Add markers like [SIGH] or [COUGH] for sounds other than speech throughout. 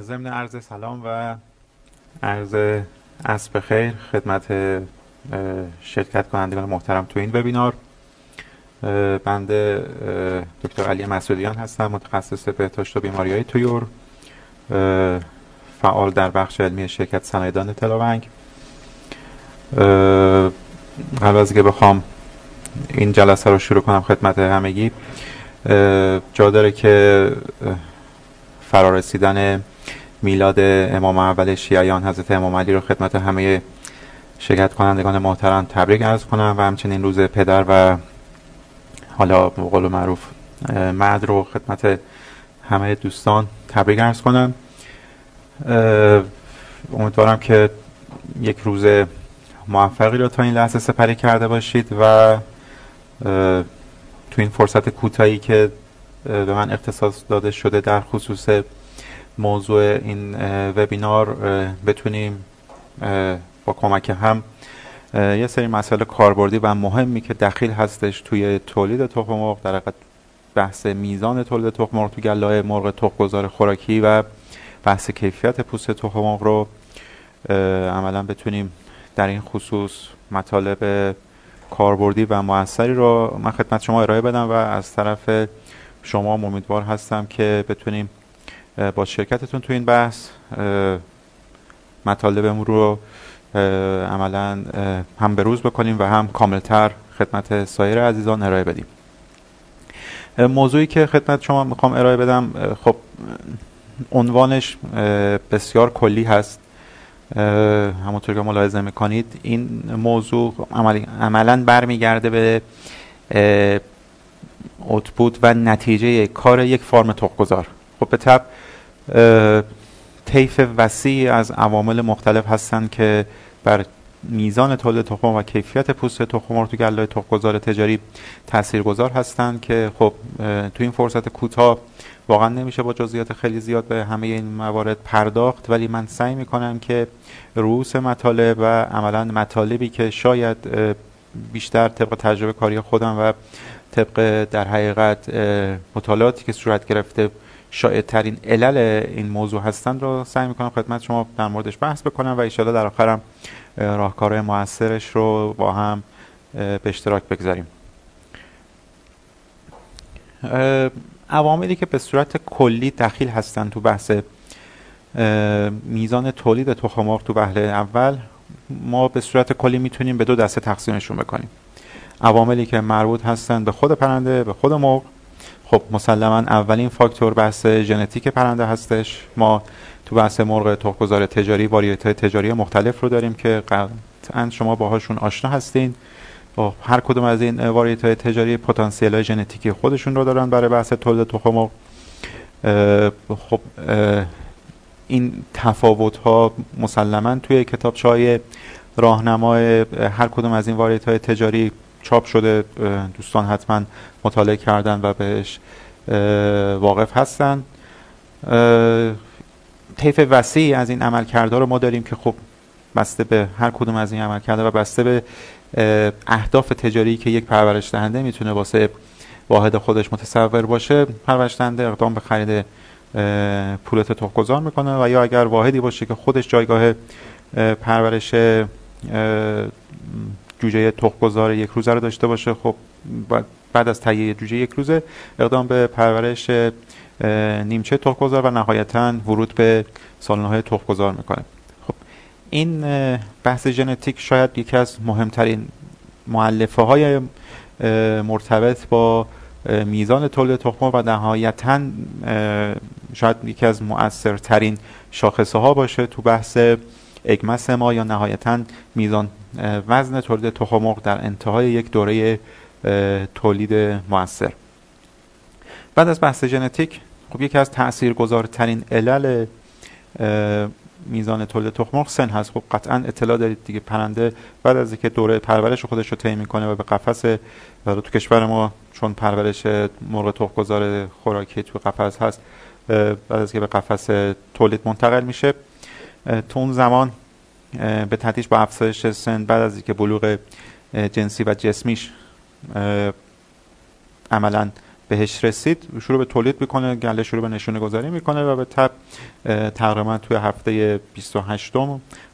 ضمن عرض سلام و عرض عصب خیر خدمت شرکت کنندگان محترم تو این وبینار. بنده دکتر علی مسعودیان هستم متخصص بهداشت و بیماری های تویور فعال در بخش علمی شرکت صنایدان تلاونگ. قبل از که بخوام این جلسه رو شروع کنم خدمت همگی. جا داره که فرارسیدن میلاد امام اول شیعیان حضرت امام علی رو خدمت همه شرکت کنندگان محترم تبریک ارز کنم و همچنین روز پدر و حالا قول معروف مرد رو خدمت همه دوستان تبریک ارز کنم. امیدوارم که یک روز موفقی رو تا این لحظه سپری کرده باشید و تو این فرصت کوتاهی که به من اختصاص داده شده در خصوص موضوع این وبینار بتونیم با کمک هم یه سری مسائل کاربردی و مهمی که دخیل هستش توی تولید تخم مرغ در حقیقت بحث میزان تولید تخم مرغ تو گله مرغ تخمگذار خوراکی و بحث کیفیت پوست تخم مرغ رو عملا بتونیم در این خصوص مطالب کاربردی و موثری رو من خدمت شما ارائه بدم و از طرف شما امیدوار هستم که بتونیم با شرکتتون تو این بحث مطالبمون رو عملا هم به روز بکنیم و هم کاملتر خدمت سایر عزیزان ارائه بدیم. موضوعی که خدمت شما می‌خوام ارائه بدم خب عنوانش بسیار کلی هست. همونطور که ملاحظه می‌کنید این موضوع عملا برمیگرده به اوتپوت و نتیجه کار یک فارم تخمگذار خب به طب طیف وسیع از عوامل مختلف هستند که بر میزان تولید تخم و کیفیت پوست تخم مرغ تو گله تخمگذار تجاری تاثیرگذار هستند که خب تو این فرصت کوتاه واقعا نمیشه با جزئیات خیلی زیاد به همه این موارد پرداخت ولی من سعی می‌کنم که رؤوس مطالب و عملا مطالبی که شاید بیشتر طبق تجربه کاری خودم و طبق در حقیقت مطالعاتی که صورت گرفته شاید ترین علل این موضوع هستند رو سعی می‌کنم خدمت شما در موردش بحث بکنم و ایشالا در آخرم راهکارهای موثرش رو با هم به اشتراک بگذاریم. عواملی که به صورت کلی دخیل هستند تو بحث میزان تولید تخم تو وهله اول ما به صورت کلی می‌تونیم به دو دسته تقسیمشون بکنیم. عواملی که مربوط هستند به خود پرنده به خود مرغ. خب مسلما اولین فاکتور بحث ژنتیک پرنده هستش. ما تو بحث مرغ تخمگذار تجاری واریت تجاری مختلف رو داریم که قطعا شما باهاشون آشنا هستین. با هر کدوم از این واریت تجاری پتانسیل های ژنتیکی خودشون رو دارن برای بحث تولید تخم خب این تفاوت ها مسلما توی کتابچه های راهنمای هر کدوم از این واریت های تجاری چاپ شده دوستان حتما مطالعه کردن و بهش واقف هستن. طیف وسیعی از این عملکردها رو ما داریم که خب بسته به هر کدوم از این عملکردها و بسته به اهداف تجاری که یک پرورش دهنده می‌تونه واسه واحد خودش متصور باشه پرورش دهنده اقدام به خرید پولت تخمگذار می‌کنه و یا اگر واحدی باشه که خودش جایگاه پرورش جوجه تخمگذار یک روزه رو داشته باشه. خب بعد از تهیه جوجه یک روزه اقدام به پرورش نیمچه تخمگذار و نهایتا ورود به سالن‌های تخمگذار می‌کنه. خب این بحث ژنتیک شاید یکی از مهمترین معلفه های مرتبط با میزان تولید تخم و نهایتا شاید یکی از مؤثرترین شاخصه ها باشه تو بحث اگمس ما یا نهایتا میزان وزن تولید تخم در انتهای یک دوره تولید موثر. بعد از بحث ژنتیک خب یکی از تاثیرگذارترین علل میزان تولید تخم سن هست. خب قطعا اطلاع دارید دیگه پرنده. بعد از اینکه دوره پرورش خودش رو طی می‌کنه و به قفس و تو کشور ما چون پرورش مرغ تخمگذار خوراکی تو قفس هست بعد از که به قفس تولید منتقل میشه تو اون زمان به تدریج با افزایش سن بعد از اینکه بلوغ جنسی و جسمیش عملا بهش رسید شروع به تولید می‌کنه گله شروع به نشونه گذاری می‌کنه و به تب تقریبا توی هفته 28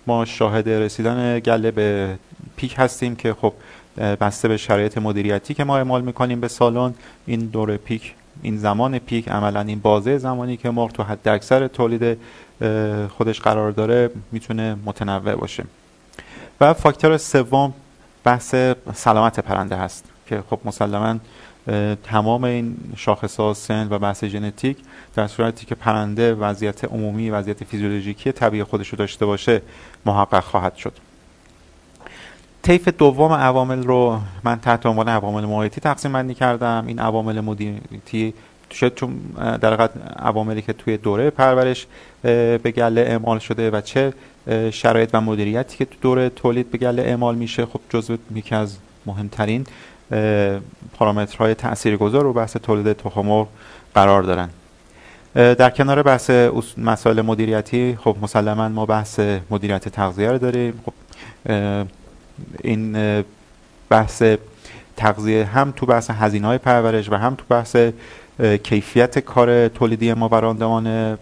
ما شاهد رسیدن گله به پیک هستیم که خب بسته به شرایط مدیریتی که ما اعمال می‌کنیم به سالن. این دور پیک این زمان پیک عملا این بازه زمانی که مرغ تو حد اکثر تولید خودش قرار داره می‌تونه متنوع باشه. و فاکتور سوم بحث سلامت پرنده هست که خب مسلما تمام این شاخص ها سن و بحث ژنتیک در صورتی که پرنده وضعیت عمومی وضعیت فیزیولوژیکی طبیعی خودش رو داشته باشه محقق خواهد شد. طیف دوم عوامل رو من تحت عنوان عوامل محیطی تقسیم بندی کردم. این عوامل مدیریتی شاید چون در عواملی که توی دوره پرورش به گله اعمال شده و چه شرایط و مدیریتی که تو دوره تولید به گله اعمال میشه خب جزو یکی از مهمترین پارامترهای تاثیرگذار رو بحث تولید تخم قرار دارن. در کنار بحث مسائل مدیریتی خب مسلما ما بحث مدیریت تغذیه رو داریم. خب این بحث تغذیه هم تو بحث هزینه های پرورش و هم تو بحث کیفیت کار تولیدی ما و راندمان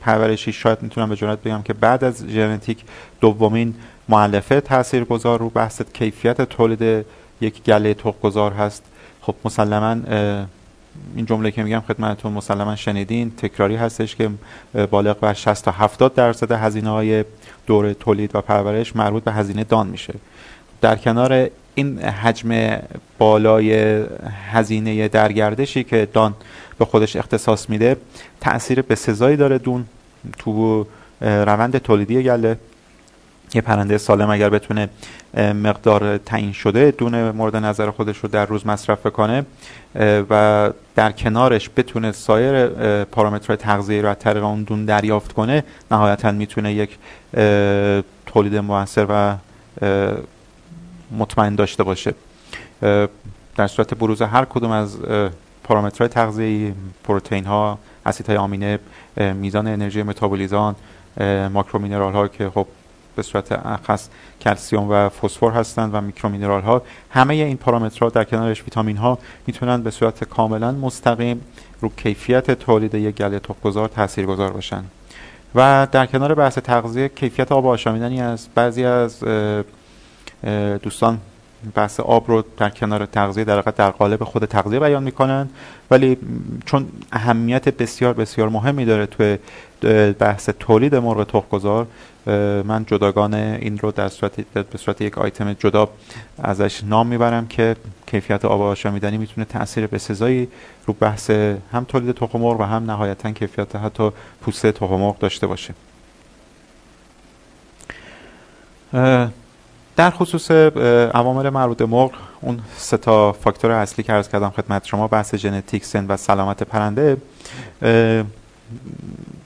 پرورشی شاید می‌تونم به جرات بگم که بعد از ژنتیک دومین معلفه تاثیرگذار رو بحث کیفیت تولید یک گله تخمگذار هست. خب مسلما این جمله که میگم خدمتتون مسلما شنیدین تکراری هستش که بالغ بر 60 تا 70 درصد هزینه های دور تولید و پرورش مربوط به هزینه دان میشه. در کنار این حجم بالای هزینه درگردشی که دان به خودش اختصاص میده تاثیر به سزایی داره دون تو روند تولیدی گله. یه پرنده سالم اگر بتونه مقدار تعیین شده دون مورد نظر خودش رو در روز مصرف کنه و در کنارش بتونه سایر پارامترهای تغذیه رو از طریق اون دون دریافت کنه نهایتا می‌تونه یک تولید موثر و مطمئن داشته باشه. در صورت بروز هر کدوم از پارامترهای تغذیه‌ای پروتئین ها اسیدهای آمینه میزان انرژی متابولیزان ماکرو مینرال ها که خب به صورت اخص کلسیوم و فسفر هستند و میکرو مینرال ها همه این پارامترها در کنارش ویتامین ها می‌تونن به صورت کاملا مستقیم رو کیفیت تولید یک گله تخمگذار تاثیرگذار باشن. و در کنار بحث تغذیه کیفیت آب آشامیدنی از بعضی از دوستان بحث آب رو در کنار تغذیه در در قالب خود تغذیه بیان می‌کنن. ولی چون اهمیت بسیار بسیار مهمی داره توی بحث تولید مرغ تخمگذار من جداگان این رو در صورت به صورت یک آیتم جدا ازش نام می‌برم که کیفیت آب آشامیدنی می‌تونه تاثیر بسزایی رو بحث هم تولید تخم مرغ و هم نهایتا کیفیت حتی پوسته تخم مرغ داشته باشه. در خصوص عوامل مربوط مرغ اون سه تا فاکتور اصلی که عرض کردم خدمت شما بحث ژنتیک سن و سلامت پرنده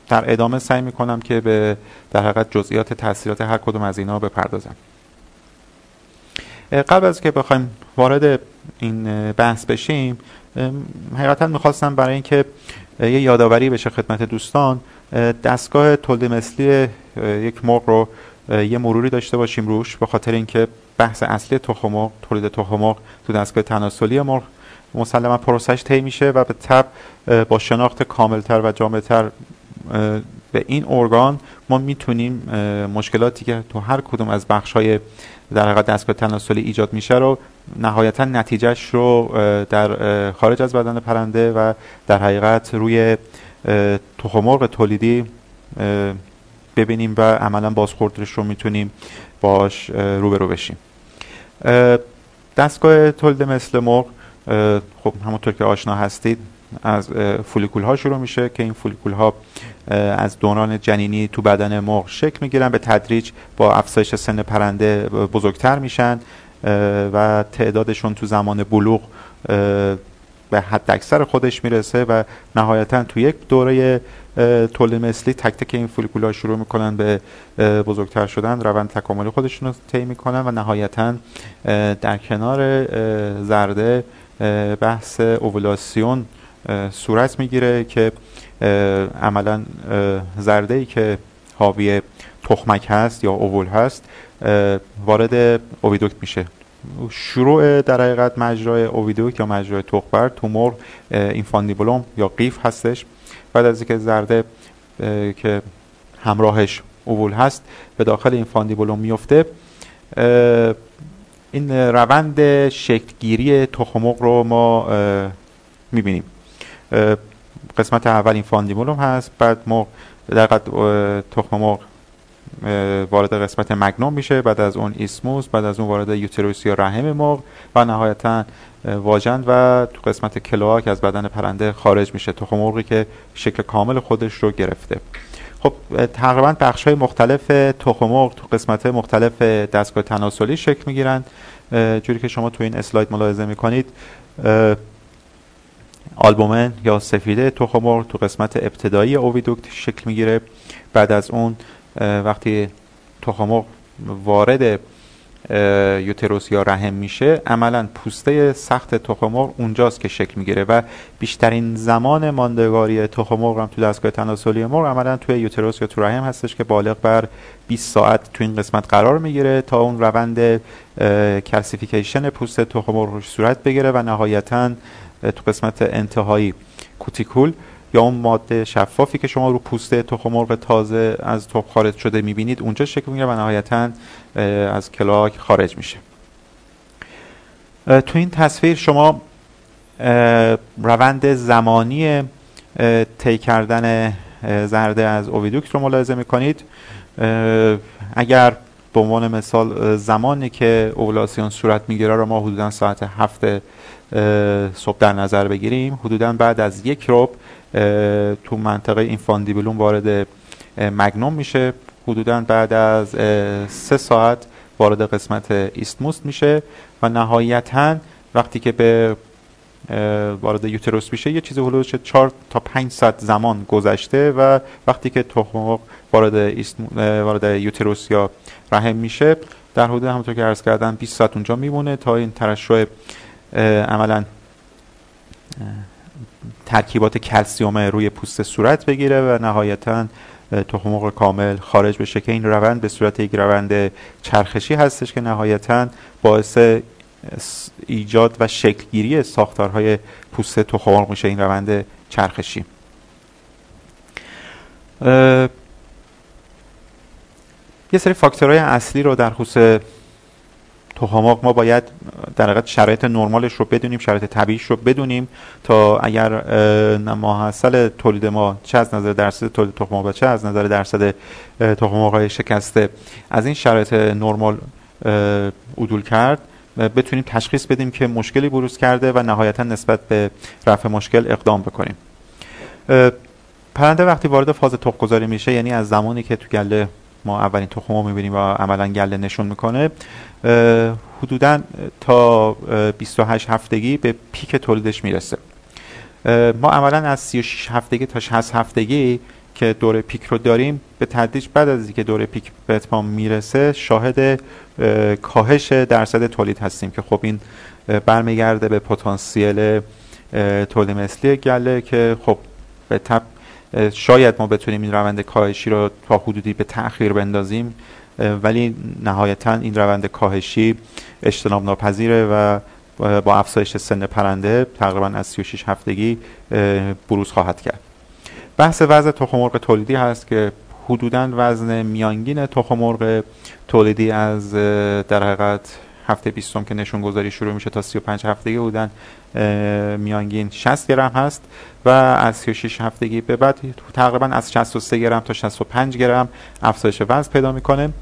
در ادامه سعی می‌کنم که به در حقیقت جزئیات تاثیرات هر کدوم از اینا بپردازم. قبل از که بخوایم وارد این بحث بشیم حقیقتا می‌خواستم برای اینکه یه یادآوری بشه خدمت دوستان دستگاه تولید مثلی یک مرغ رو یه مروری داشته باشیم روش به خاطر اینکه بحث اصلی تخم تولید تخم تو دستگاه تناسلی مرغ مسلما پروسش طی میشه و به تب با شناخت کاملتر و جامعتر به این ارگان ما می‌تونیم مشکلاتی که تو هر کدوم از بخش های در حقیقت دستگاه تناسلی ایجاد میشه رو نهایتا نتیجهش رو در خارج از بدن پرنده و در حقیقت روی تخم تولیدی ببینیم و عملا بازخوردش رو می‌تونیم باش روبرو بشیم. دستگاه تولید مثل مرغ خب همونطور که آشنا هستید از فولیکول ها شروع میشه که این فولیکول ها از دوران جنینی تو بدن مرغ شکل می‌گیرن به تدریج با افزایش سن پرنده بزرگتر میشن و تعدادشون تو زمان بلوغ به حد اکثر خودش می‌رسه و نهایتا تو یک دوره تولید مثلی تک تک این فولیکولا شروع می‌کنن به بزرگتر شدن. روند تکاملی خودشون رو طی می‌کنن و نهایتا در کنار زرده بحث اوولاسیون صورت می‌گیره که عملا زرده ای که حاوی تخمک هست یا ovule هست وارد oviduct میشه. شروع در حقیقت مجرای oviduct یا مجرای تخم‌بر تو مرغ infundibulum یا قیف هستش. بعد از اینکه زرده که همراهش ovule هست به داخل infundibulum میفته. این روند شکلگیری تخم مرغ رو ما می‌بینیم. قسمت اول infundibulum هست بعد مرغ در تخم مرغ وارد قسمت magnum میشه بعد از اون isthmus بعد از اون وارد uterus یا رحم مرغ و نهایتا واژن و تو قسمت کلاک از بدن پرنده خارج میشه تخم مرغی که شکل کامل خودش رو گرفته. خب تقریبا بخش های مختلف تخم مرغ تو قسمت مختلف دستگاه تناسلی شکل می‌گیرند. جوری که شما تو این اسلاید ملاحظه می‌کنید آلبومن یا سفیده تخم مرغ تو قسمت ابتدایی اوویدوکت شکل می‌گیره. بعد از اون وقتی تخم وارد یوتروس یا رحم میشه عملا پوسته سخت تخم اونجاست که شکل می‌گیره و بیشترین زمان ماندگاری تخم هم تو دستگاه تناسلی مرغ عملا توی یوتروس یا تو رحم هستش که بالغ بر 20 ساعت تو این قسمت قرار می‌گیره تا اون روند calcification پوست تخم مرغ صورت بگیره و نهایتا تو قسمت انتهایی کوتیکول یا اون ماده شفافی که شما رو پوست تخم مرغ تازه از تخم خارج شده می‌بینید اونجا شکل می‌گیره و نهایتا از کلاک خارج میشه. تو این تصویر شما روند زمانی طی کردن زرده از اوویدوکس رو ملاحظه می‌کنید. اگر به عنوان مثال زمانی که اوولاسیون صورت می‌گیره رو ما حدودا ساعت هفت صبح در نظر بگیریم حدودا بعد از یک رب تو منطقه اینفاندیبلون وارد مگنوم میشه. حدودا بعد از سه ساعت وارد قسمت ایستموست میشه و نهایتا وقتی که به وارد یوتروس میشه یه چیزی حدود 4 تا 5 ساعت زمان گذشته و وقتی که تخم وارد وارد یوتروس یا رحم میشه در حدود همونطور که عرض کردم 20 ساعت اونجا میمونه تا این ترشح عملا ترکیبات کلسیوم روی پوست صورت بگیره و نهایتا تخم کامل خارج بشه که این روند به صورت یک روند چرخشی هستش که نهایتا باعث ایجاد و شکلگیری ساختارهای پوست تخم میشه این روند چرخشی. یه سری فاکتورهای اصلی رو در خصوص تخماق ما باید در حقیقت شرایط نرمالش رو بدونیم شرایط طبیعیش رو بدونیم تا اگر ماحصل تولید ما چه از نظر درصد تولید تخم و چه از نظر درصد تخم شکسته از این شرایط نرمال عدول کرد بتونیم تشخیص بدیم که مشکلی بروز کرده و نهایتا نسبت به رفع مشکل اقدام بکنیم. پرنده وقتی وارد فاز تخم گذاری میشه یعنی از زمانی که تو گله ما اولین تخم رو می‌بینیم و عملا گله نشون می‌کنه. حدودا تا 28 هفتگی به پیک تولیدش می‌رسه. ما عملا از 36 هفتگی تا 60 هفتگی که دوره پیک رو داریم به تدریج بعد از اینکه دوره پیک به اتمام می‌رسه شاهد کاهش درصد تولید هستیم که خب این برمیگرده به پتانسیل تولید مثلی گله که خب به تب شاید ما بتونیم این روند کاهشی رو تا حدودی به تأخیر بندازیم ولی نهایتا این روند کاهشی اجتناب ناپذیره و با افزایش سن پرنده تقریبا از 36 هفتگی بروز خواهد کرد. بحث وزن تخم مرغ تولیدی هست که حدودا وزن میانگین تخم مرغ تولیدی از در حقیقت هفته بیستم که نشون گذاری شروع میشه تا 35 هفتگی بودن میانگین 60 گرم هست و از 36 هفتگی به بعد تقریبا از 63 گرم تا 65 گرم افزایش وزن پیدا می‌کنه.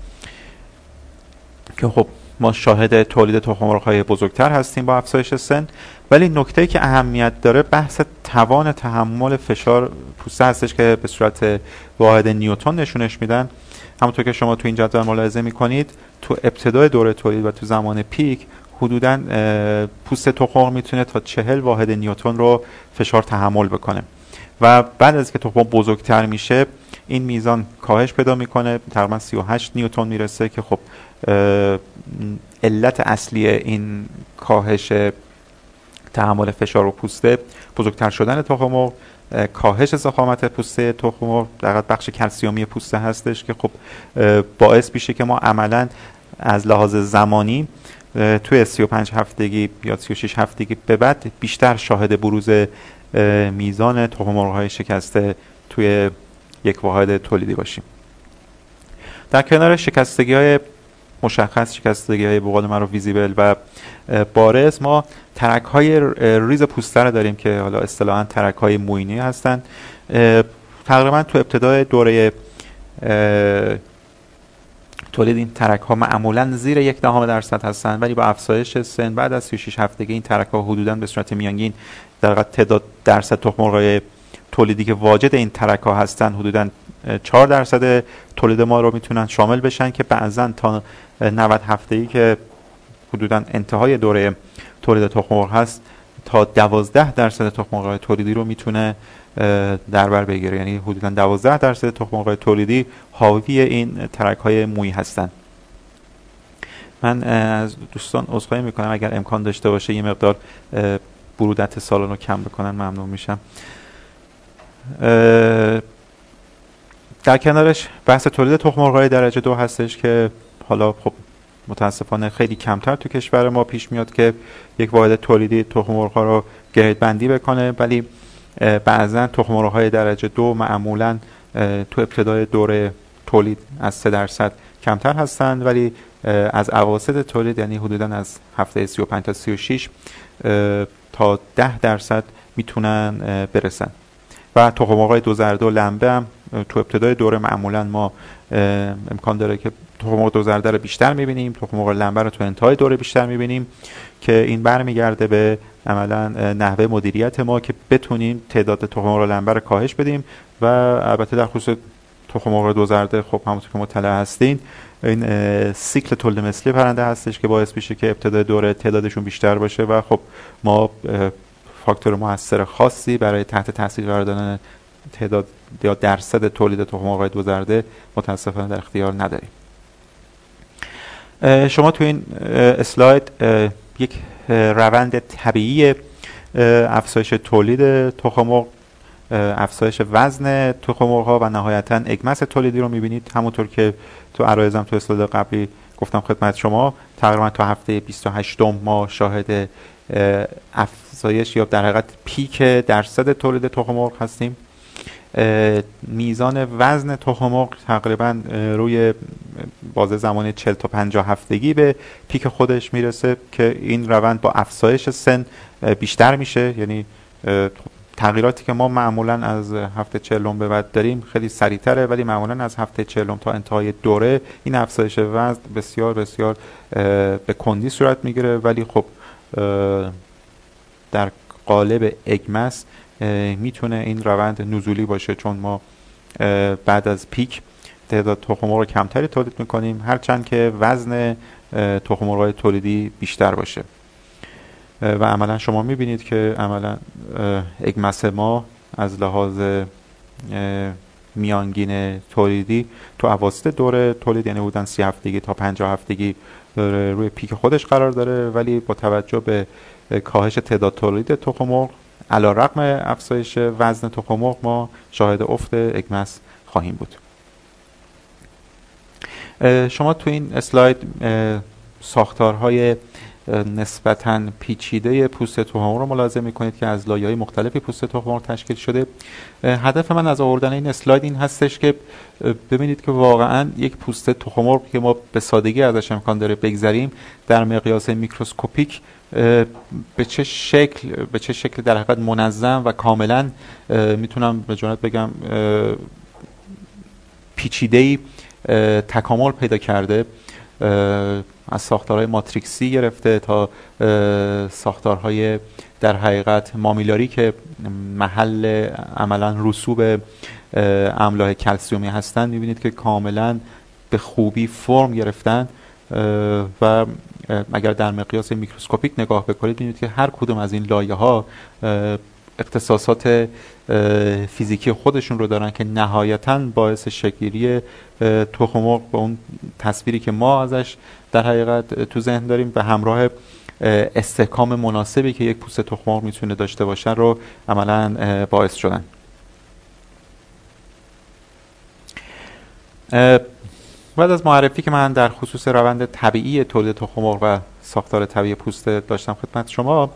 که خب ما شاهد تولید تخم های بزرگتر هستیم با افزایش سن ولی نکته که اهمیت داره بحث توان تحمل فشار پوسته هستش که به صورت واحد نیوتن نشونش میدن. همونطور که شما تو این جدول ملاحظه می‌کنید تو ابتدای دوره تولید و تو زمان پیک حدودا پوست تخم می‌تونه تا چهل واحد نیوتن رو فشار تحمل بکنه. و بعد از که تخم بزرگتر میشه این میزان کاهش پیدا می‌کنه. تقریبا 38 نیوتن می‌رسه که خب علت اصلی این کاهش تحمل فشار و پوسته بزرگتر شدن تخم کاهش زخامت پوسته تخم در بخش کلسیومی پوسته هستش که خب باعث میشه که ما عملا از لحاظ زمانی توی 35 هفتگی یا 36 هفتگی به بعد بیشتر شاهد بروز میزان تخم های شکسته توی یک واحد تولیدی باشیم. در کنار شکستگی های مشخص شکستگی های بقول من رو visible و بارز ما ترک های ریز پوسته رو داریم که حالا اصطلاحا ترک های مویینی هستند تقریبا تو ابتدای دوره تولید این ترک ها معمولا زیر یک دهم درصد هستند ولی با افزایش سن بعد از 36 هفتگی این ترک ها حدودا به صورت میانگین در تعداد درصد تخم تولیدی که واجد این ترک ها هستند حدودا 4 درصد تولید ما رو می‌تونن شامل بشن که بعضا تا 90 هفته ای که حدودا انتهای دوره تولید تخم هست تا 12 درصد تخم تولیدی رو می‌تونه در بر بگیره. یعنی حدودا 12 درصد تخم تولیدی حاوی این ترک های موی هستند من از دوستان عذرخواهی می‌کنم. اگر امکان داشته باشه یه مقدار برودت سالن رو کم بکنن ممنون میشم. در کنارش بحث تولید تخم درجه دو هستش که حالا خب متاسفانه خیلی کمتر تو کشور ما پیش میاد که یک واحد تولیدی تخم رو گرید بندی بکنه ولی بعضا تخم های درجه دو معمولا تو ابتدای دوره تولید از 3 درصد کمتر هستند ولی از اواسط تولید یعنی حدودا از هفته 35 تا 36 تا 10 درصد می‌تونن برسن. و تخم های دو زرد و لنبه هم تو ابتدای دوره معمولا ما امکان داره که تخم دو زرده رو بیشتر می‌بینیم تخم مرغ لنبه رو تو انتهای دوره بیشتر می‌بینیم که این برمیگرده به عملا نحوه مدیریت ما که بتونیم تعداد تخم مرغ لنبه رو کاهش بدیم و البته در خصوص تخم مرغ دو زرده خب همونطور که مطلع هستین این سیکل تولد مثلی پرنده هستش که باعث میشه که ابتدای دوره تعدادشون بیشتر باشه و خب ما فاکتور موثر خاصی برای تحت تاثیر قرار دادن تعداد یا درصد تولید تخم مرغ دو زرده متاسفانه در اختیار نداریم. شما تو این اسلاید یک روند طبیعی افزایش تولید تخم افزایش وزن تخم ها و نهایتا اگمس تولیدی رو می‌بینید. همونطور که تو عرایزم تو اسلاید قبلی گفتم خدمت شما تقریبا تا هفته 28 ما شاهد افزایش یا در حقیقت پیک درصد تولید تخم هستیم. میزان وزن تخم تقریبا روی بازه زمانی 40 تا 50 هفتگی به پیک خودش می‌رسه که این روند با افزایش سن بیشتر میشه. یعنی تغییراتی که ما معمولا از هفته چهلم به بعد داریم خیلی سریعتره ولی معمولا از هفته چهلم تا انتهای دوره این افزایش وزن بسیار بسیار به کندی صورت می‌گیره. ولی خب در قالب اگمس می‌تونه این روند نزولی باشه چون ما بعد از پیک تعداد تخم رو کمتری تولید می‌کنیم. هرچند که وزن تخم تولیدی بیشتر باشه. و عملا شما می‌بینید که عملا اگمس ما از لحاظ میانگین تولیدی تو عواسط دوره تولید یعنی بودن سی هفتگی تا پنجاه هفتگی روی پیک خودش قرار داره. ولی با توجه به کاهش تعداد تولید تخم علا رقم افزایش وزن تخم ما شاهد افت اگمس خواهیم بود. شما تو این اسلاید ساختارهای نسبتا پیچیده پوست تخم رو ملاحظه می‌کنید که از لایه های مختلفی پوست تخم تشکیل شده. هدف من از آوردن این اسلاید این هستش که ببینید که واقعا یک پوست تخم که ما به سادگی ازش امکان داره بگذریم در مقیاس میکروسکوپیک به چه شکل به چه شکل در حقیقت منظم و کاملا می‌تونم به جانت بگم پیچیده تکامل پیدا کرده از ساختارهای ماتریکسی گرفته تا ساختارهای در حقیقت مامیلاری که محل عملا رسوب املاح کلسیومی هستند. می‌بینید که کاملا به خوبی فرم گرفتن و اگر در مقیاس میکروسکوپیک نگاه بکنید ببینید که هر کدوم از این لایه ها اختصاصات فیزیکی خودشون رو دارن که نهایتا باعث شکیری تخم به اون تصویری که ما ازش در حقیقت تو ذهن داریم به همراه استحکام مناسبی که یک پوست تخم می‌تونه داشته باشن رو عملا باعث شدن. بعد از معرفی که من در خصوص روند طبیعی تولید تخم و ساختار طبیعی پوست داشتم خدمت شما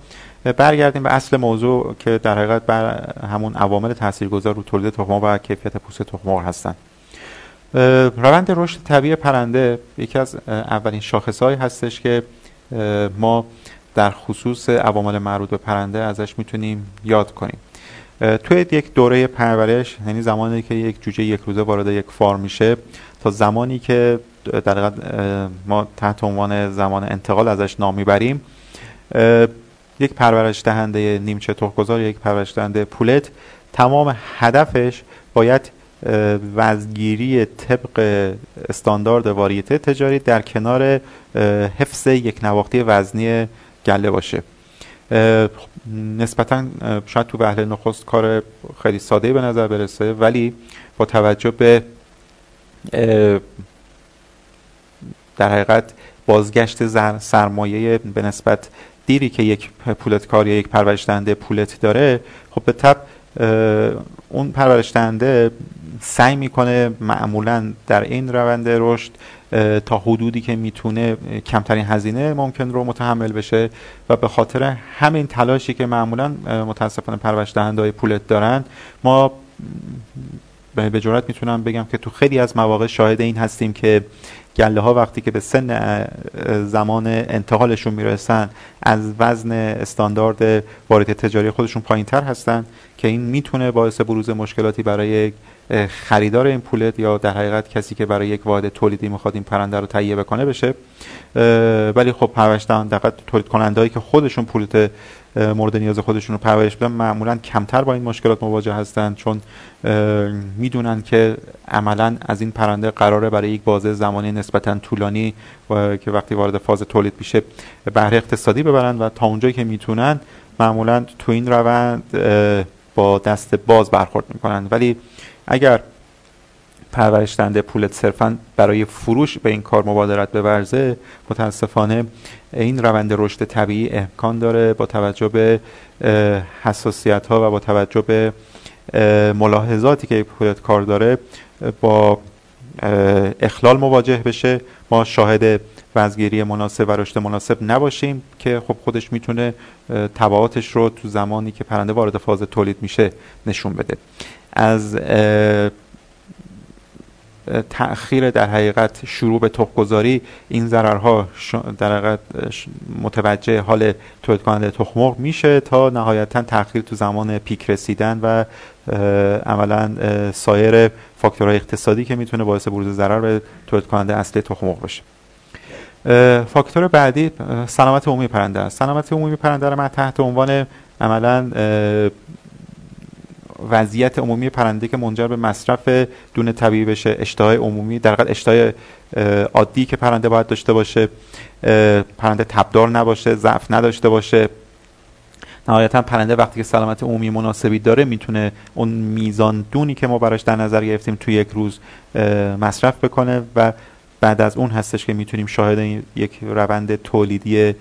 برگردیم به اصل موضوع که در حقیقت بر همون عوامل تاثیرگذار رو تولید تخم و کیفیت پوست تخم هستند روند رشد طبیعی پرنده یکی از اولین شاخصهایی هستش که ما در خصوص عوامل مربوط به پرنده ازش می‌تونیم یاد کنیم. توی یک دوره پرورش یعنی زمانی که یک جوجه یک روزه وارد یک فارم میشه تا زمانی که در ما تحت عنوان زمان انتقال ازش نام می‌بریم یک پرورش دهنده نیمچه تخمگذار یک پرورش دهنده پولت تمام هدفش باید وزگیری طبق استاندارد واریته تجاری در کنار حفظ یک نواختی وزنی گله باشه. نسبتا شاید تو وهله نخست کار خیلی ساده به نظر برسه ولی با توجه به در حقیقت بازگشت سرمایه به نسبت دیری که یک پولت کار یا یک پرورش دهنده پولت داره خب به طب اون پرورش دهنده سعی می‌کنه معمولا در این روند رشد تا حدودی که می‌تونه کمترین هزینه ممکن رو متحمل بشه و به خاطر همین تلاشی که معمولا متاسفانه پرورش دهنده های پولت دارن ما به جرات می‌تونم بگم که تو خیلی از مواقع شاهد این هستیم که گله ها وقتی که به سن زمان انتقالشون می‌رسن از وزن استاندارد وارد تجاری خودشون پایین تر هستن که این می‌تونه باعث بروز مشکلاتی برای خریدار این پولت یا در حقیقت کسی که برای یک واحد تولیدی می‌خواد این پرنده رو تهیه بکنه بشه. ولی خب پرورش دهنده تولید کنندهایی که خودشون پولت مورد نیاز خودشون رو پرورش بدن. معمولا کمتر با این مشکلات مواجه هستند چون می‌دونن که عملا از این پرنده قراره برای یک بازه زمانی نسبتا طولانی که وقتی وارد فاز تولید میشه بهره اقتصادی ببرن و تا اونجایی که می‌تونن معمولا تو این روند با دست باز برخورد می‌کنن. ولی اگر پرورش دنده پولت صرفا برای فروش به این کار مبادرت بورزه متاسفانه این روند رشد طبیعی امکان داره با توجه به حساسیت ها و با توجه به ملاحظاتی که پولت کار داره با اخلال مواجه بشه. ما شاهد وزگیری مناسب و رشد مناسب نباشیم که خب خودش می‌تونه تبعاتش رو تو زمانی که پرنده وارد فاز تولید میشه نشون بده. از تأخیر در حقیقت شروع به تخمگذاری این ضررها در حقیقت متوجه حال تولید کننده تخم میشه تا نهایتا تأخیر تو زمان پیک رسیدن و عملا سایر فاکتورهای اقتصادی که می‌تونه باعث بروز ضرر به تولید کننده اصلی تخم مرغ بشه فاکتور بعدی سلامت عمومی پرنده است. سلامت عمومی پرنده رو من تحت عنوان عملا وضعیت عمومی پرنده که منجر به مصرف دون طبیعی بشه اشتهای عمومی در حقیقت اشتهای عادی که پرنده باید داشته باشه پرنده تبدار نباشه ضعف نداشته باشه. نهایتا پرنده وقتی که سلامت عمومی مناسبی داره می‌تونه اون میزان دونی که ما براش در نظر گرفتیم تو یک روز مصرف بکنه و بعد از اون هستش که می‌تونیم شاهد یک روند تولیدی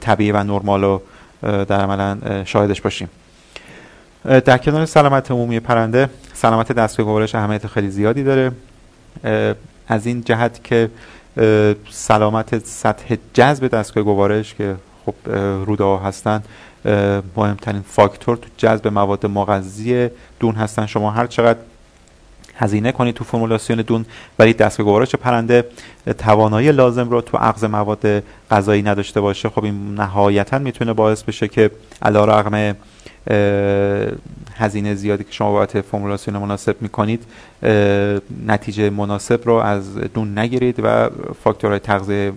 طبیعی و نرمال رو در عملا شاهدش باشیم. در کنار سلامت عمومی پرنده سلامت دستگاه گوارش اهمیت خیلی زیادی داره. از این جهت که سلامت سطح جذب دستگاه گوارش که خب روده ها هستن مهمترین فاکتور تو جذب مواد مغذی دون هستن. شما هر چقدر هزینه کنید تو فرمولاسیون دون ولی دستگاه گوارش پرنده توانایی لازم رو تو عقض مواد غذایی نداشته باشه خب این نهایتا می‌تونه باعث بشه که علا رقم هزینه زیادی که شما باید فرمولاسیون مناسب می‌کنید نتیجه مناسب رو از دون نگیرید و فاکتورهای تغذیه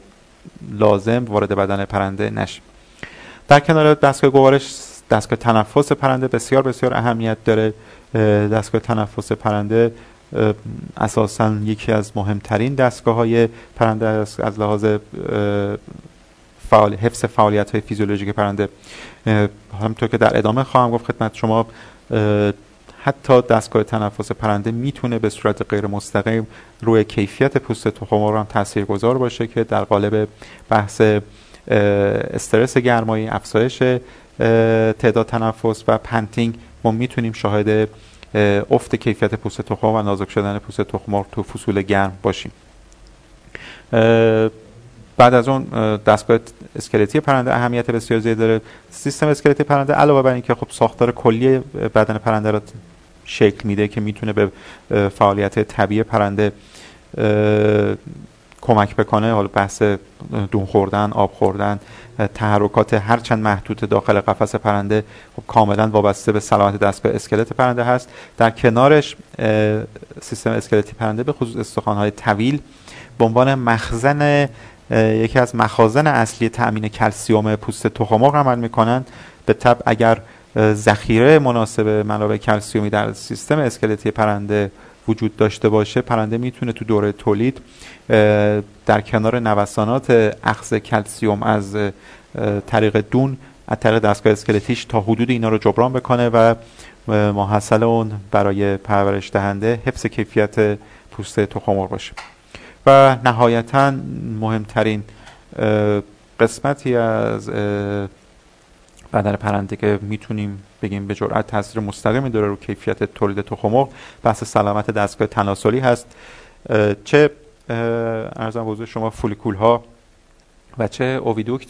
لازم وارد بدن پرنده نشه در کنار دستگاه گوارش دستگاه تنفس پرنده بسیار بسیار اهمیت داره. دستگاه تنفس پرنده اساسا یکی از مهمترین دستگاه های پرنده از لحاظ فعال حفظ فعالیت های فیزیولوژیک پرنده همونطور که در ادامه خواهم گفت خدمت شما حتی دستگاه تنفس پرنده می‌تونه به صورت غیر مستقیم روی کیفیت پوست تخم هم تأثیر گذار باشه که در قالب بحث استرس گرمایی افزایش تعداد تنفس و panting ما می‌تونیم شاهد افت کیفیت پوست تخم و نازک شدن پوست تخم تو فصول گرم باشیم. بعد از اون دستگاه اسکلتی پرنده اهمیت بسیار زیادی داره. سیستم اسکلتی پرنده علاوه بر اینکه خب ساختار کلی بدن پرنده را شکل میده که می‌تونه به فعالیت طبیعی پرنده کمک بکنه حالا بحث دون خوردن آب خوردن تحرکات هرچند محدود داخل قفس پرنده خب کاملا وابسته به سلامت دستگاه اسکلت پرنده هست. در کنارش سیستم اسکلتی پرنده به خصوص استخوان‌های طویل به عنوان مخزن یکی از مخازن اصلی تأمین کلسیوم پوست تخمق عمل می‌کنن به طب اگر ذخیره مناسب منابع کلسیومی در سیستم اسکلتی پرنده وجود داشته باشه پرنده می‌تونه تو دوره تولید در کنار نوسانات اخذ کلسیوم از طریق دون از طریق دستگاه اسکلتیش تا حدود اینا رو جبران بکنه و محصل اون برای پرورش دهنده حفظ کیفیت پوست تخمر باشه. و نهایتا مهمترین قسمتی از بدن پرنده که می‌تونیم بگیم به جرأت تاثیر مستقیمی داره رو کیفیت تولید تخمق بحث سلامت دستگاه تناسلی هست. چه ارزم بزرگ شما فولیکول ها و چه اوویدوکت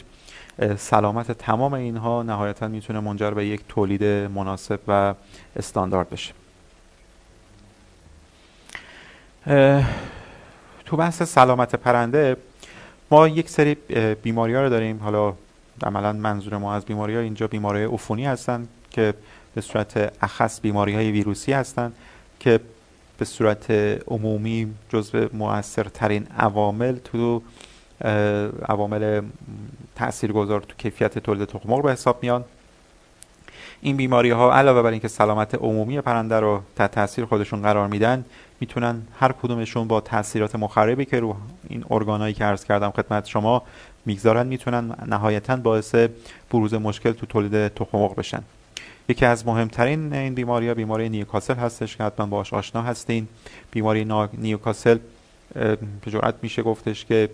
سلامت تمام اینها نهایتا می‌تونه منجر به یک تولید مناسب و استاندارد بشه. تو بحث سلامت پرنده ما یک سری بیماری ها رو داریم. حالا عملا منظور ما از بیماری ها اینجا بیماری عفونی هستند که به صورت اخص بیماری های ویروسی هستند که به صورت عمومی جزو مؤثرترین عوامل تو عوامل تاثیرگذار تو کیفیت تولید تخم به حساب میان. این بیماری ها علاوه بر اینکه سلامت عمومی پرنده رو تحت تاثیر خودشون قرار میدن می‌تونن هر کدومشون با تاثیرات مخربی که رو این ارگانایی که عرض کردم خدمت شما می‌گذارن می‌تونن نهایتا باعث بروز مشکل تو تولید تخم بشن. یکی از مهمترین این بیماری ها بیماری نیوکاسل هستش که حتما باش آشنا هستین. بیماری نیوکاسل به جرات میشه گفتش که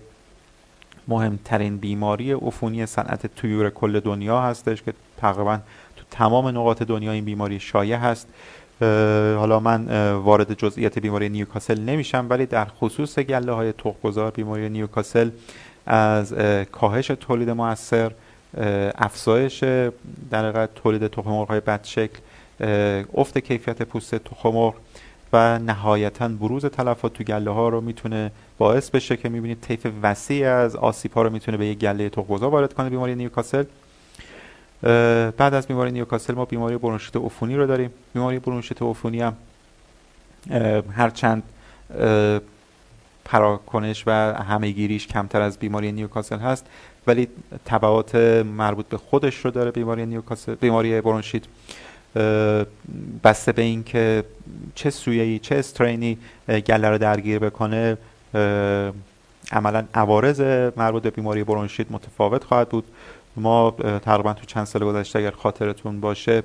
مهمترین بیماری عفونی صنعت تویور کل دنیا هستش که تقریبا تو تمام نقاط دنیا این بیماری شایع هست. حالا من وارد جزئیات بیماری نیوکاسل نمیشم ولی در خصوص گله های تخمگذار بیماری نیوکاسل از کاهش تولید موثر افزایش در تولید تخم های بدشکل افت کیفیت پوست تخم و نهایتا بروز تلفات تو گله ها رو می‌تونه باعث بشه که می‌بینید طیف وسیع از آسیب ها رو می‌تونه به یک گله تخمگذار وارد کنه بیماری نیوکاسل. بعد از بیماری نیوکاسل ما بیماری برونشیت عفونی رو داریم. بیماری برونشیت عفونی هم هرچند پراکنش و همهگیریش کمتر از بیماری نیوکاسل هست ولی تبعات مربوط به خودش رو داره بیماری نیوکاسل بیماری برونشیت. بسته به اینکه چه سویهی چه استرینی گله رو درگیر بکنه عملا عوارض مربوط به بیماری برونشیت متفاوت خواهد بود. ما تقریبا تو چند سال گذشته اگر خاطرتون باشه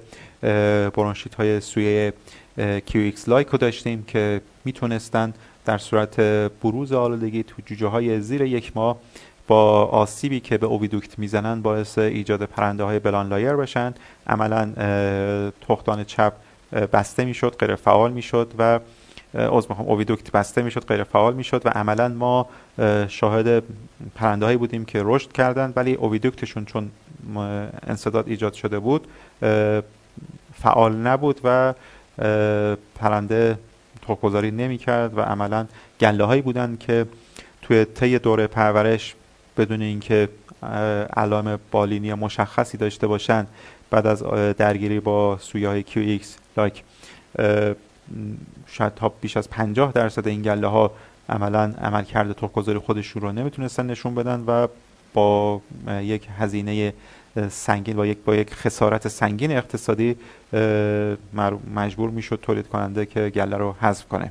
برونشیت های سویه QX like رو داشتیم که می‌تونستن در صورت بروز آلودگی تو جوجه های زیر یک ماه با آسیبی که به oviduct می‌زنن باعث ایجاد پرنده های blind layer بشن. عملا تخمدان چپ بسته می‌شد غیر فعال می‌شد و عذر می‌خوام oviduct بسته می‌شد غیر فعال می‌شد و عملا ما شاهد پرنده هایی بودیم که رشد کردن ولی oviduct شون چون انصداد ایجاد شده بود فعال نبود و پرنده تخمگذاری نمی کرد و عملا گله هایی بودن که توی طی دوره پرورش بدون اینکه علائم بالینی مشخصی داشته باشن بعد از درگیری با سویه های QX لایک شاید تا بیش از 50 درصد این گله ها عملا عمل کرده تخمگذاری خودشون رو نمی‌تونستن نشون بدن و با یک هزینه سنگین با یک با یک خسارت سنگین اقتصادی مجبور می‌شد تولید کننده که گله رو حذف کنه.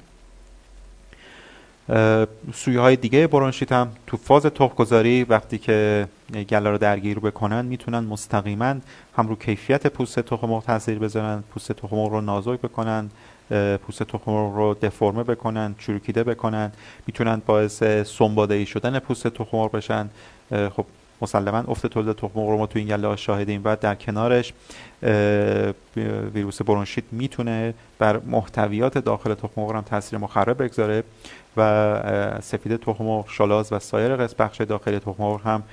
سویه های دیگه برونشیت هم تو فاز تخمگذاری وقتی که گله رو درگیر بکنن می‌تونن مستقیما هم رو کیفیت پوست تخم تاثیر بذارن پوست تخم رو نازک بکنن پوست تخم رو دفرمه بکنن چروکیده بکنن می‌تونن باعث سنباده ای شدن پوست تخم بشن. خب مسلما افت تولید تخم مرغ ما تو این گله شاهدیم و در کنارش ویروس برونشیت می‌تونه بر محتویات داخل تخم مرغ هم تاثیر مخرب بگذاره و سفید تخم مرغ شلاز و سایر قسم بخش داخلی تخم مرغ هم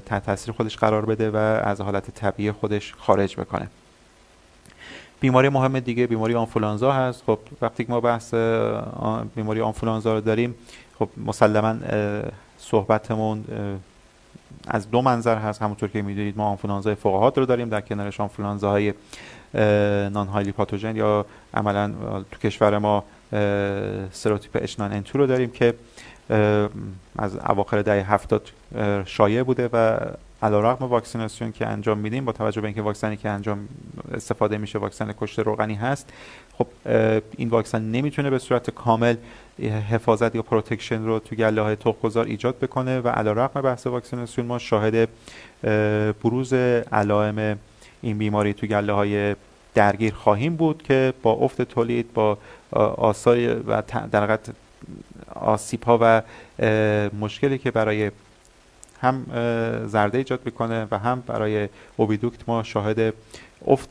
تحت تاثیر خودش قرار بده و از حالت طبیعی خودش خارج بکنه. بیماری مهم دیگه بیماری آنفولانزا هست. خب وقتی ما بحث بیماری آنفولانزا رو داریم خب مسلما صحبتمون از دو منظر هست. همونطور که می‌دونید ما آنفولانزای فوقهات رو داریم. در کنارش آنفولانزاهای نان هایلی پاتوژن یا عملا تو کشور ما سروتیپ اشنان انتو رو داریم که از اواخر دهه هفتاد شایع بوده و علیرغم واکسیناسیون که انجام میدیم با توجه به اینکه واکسنی که انجام استفاده میشه واکسن کشت روغنی هست خب این واکسن نمی‌تونه به صورت کامل حفاظت یا protection رو تو گله های تخمگذار ایجاد بکنه و علیرغم بحث واکسیناسیون ما شاهد بروز علائم این بیماری تو گله های درگیر خواهیم بود که با افت تولید با آثار و در آسیب ها و مشکلی که برای هم زرده ایجاد می‌کنه و هم برای اوبیدوکت ما شاهد افت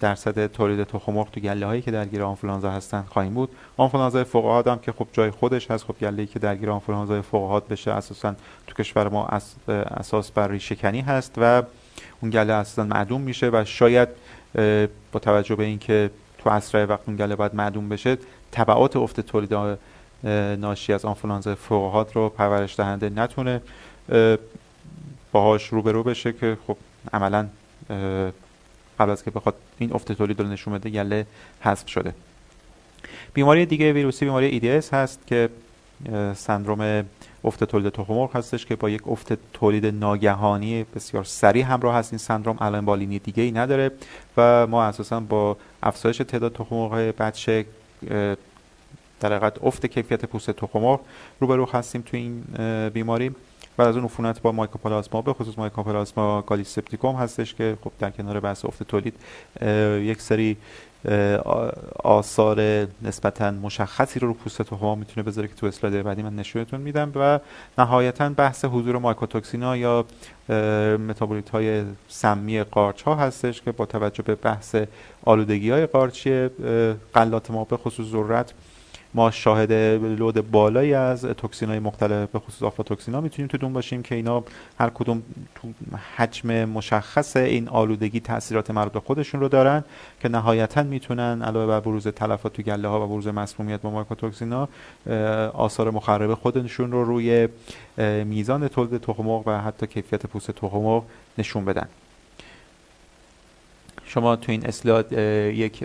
درصد تولید تخم مرغ تو گله هایی که درگیر آنفولانزا هستن خواهیم بود. آنفولانزا فوق هم که خب جای خودش هست خب گله که درگیر آنفولانزا فوق بشه اساسا تو کشور ما اساس بر ریشهکنی هست و اون گله اصلا معدوم میشه و شاید با توجه به اینکه تو اسرع وقت اون گله باید معدوم بشه تبعات افت تولید ناشی از آنفولانزا فوقهات رو پرورش دهنده نتونه باهاش روبرو بشه که خب عملا قبل از که بخواد این افت تولید رو نشون بده گله حذف شده. بیماری دیگه ویروسی بیماری EDS هست که سندروم افت تولید تخم مرغ هستش که با یک افت تولید ناگهانی بسیار سریع همراه هست. این سندروم الان بالینی دیگه ای نداره و ما اساسا با افزایش تعداد تخم مرغ بچه در افت کیفیت پوست تخم مرغ روبرو هستیم تو این بیماری. و از اون عفونت با مایکوپلاسما به خصوص مایکوپلاسما گالیسپتیکوم هستش که خب در کنار بحث افت تولید یک سری آثار نسبتا مشخصی رو رو پوست تخم می‌تونه بذاره که تو اسلاید بعدی من نشونتون میدم و نهایتا بحث حضور مایکوتوکسینا یا متابولیت های سمی قارچ ها هستش که با توجه به بحث آلودگی های قارچی قلات ما به خصوص ذرت ما شاهد لود بالایی از توکسین های مختلف به خصوص آفلاتوکسین ها می‌تونیم تو دون باشیم که اینا هر کدوم تو حجم مشخص این آلودگی تاثیرات مربوط به خودشون رو دارن که نهایتا می‌تونن علاوه بر بروز تلفات تو گله ها و بروز مسمومیت با مایکوتوکسین ها آثار مخرب خودشون رو روی میزان تولید تخم و حتی کیفیت پوست تخم نشون بدن. شما تو این اسلاید یک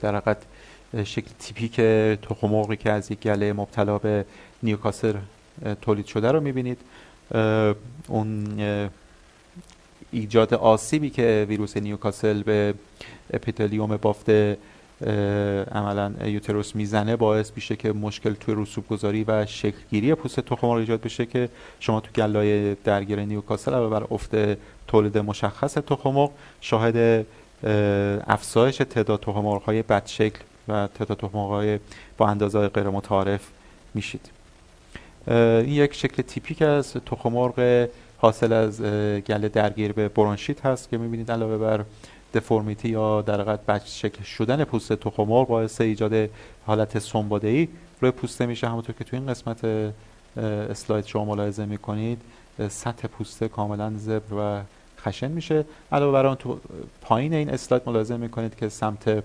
در شکل تیپیک تخم مرغی که از یک گله مبتلا به نیوکاسل تولید شده رو می‌بینید. اون ایجاد آسیبی که ویروس نیوکاسل به اپیتلیوم بافت عملا uterus می‌زنه باعث میشه که مشکل توی رسوب گذاری و شکلگیری پوست تخم مرغ ایجاد بشه که شما تو گله‌های درگیر نیوکاسل علاوه بر افت تولید مشخص تخم مرغ شاهد افزایش تعداد تخم مرغ های بدشکل و تعداد تخم با اندازه غیر متعارف میشید این یک شکل تیپیک از تخم مرغ حاصل از گله درگیر به برونشیت هست که می‌بینید علاوه بر دفرمیتی یا در حقیقت شکل شدن پوست تخم مرغ باعث ایجاد حالت سنباده ای روی پوسته میشه. همونطور که تو این قسمت اسلاید شما ملاحظه می‌کنید سطح پوسته کاملا زبر و خشن میشه. علاوه بر آن تو پایین این اسلاید ملاحظه می‌کنید که سمت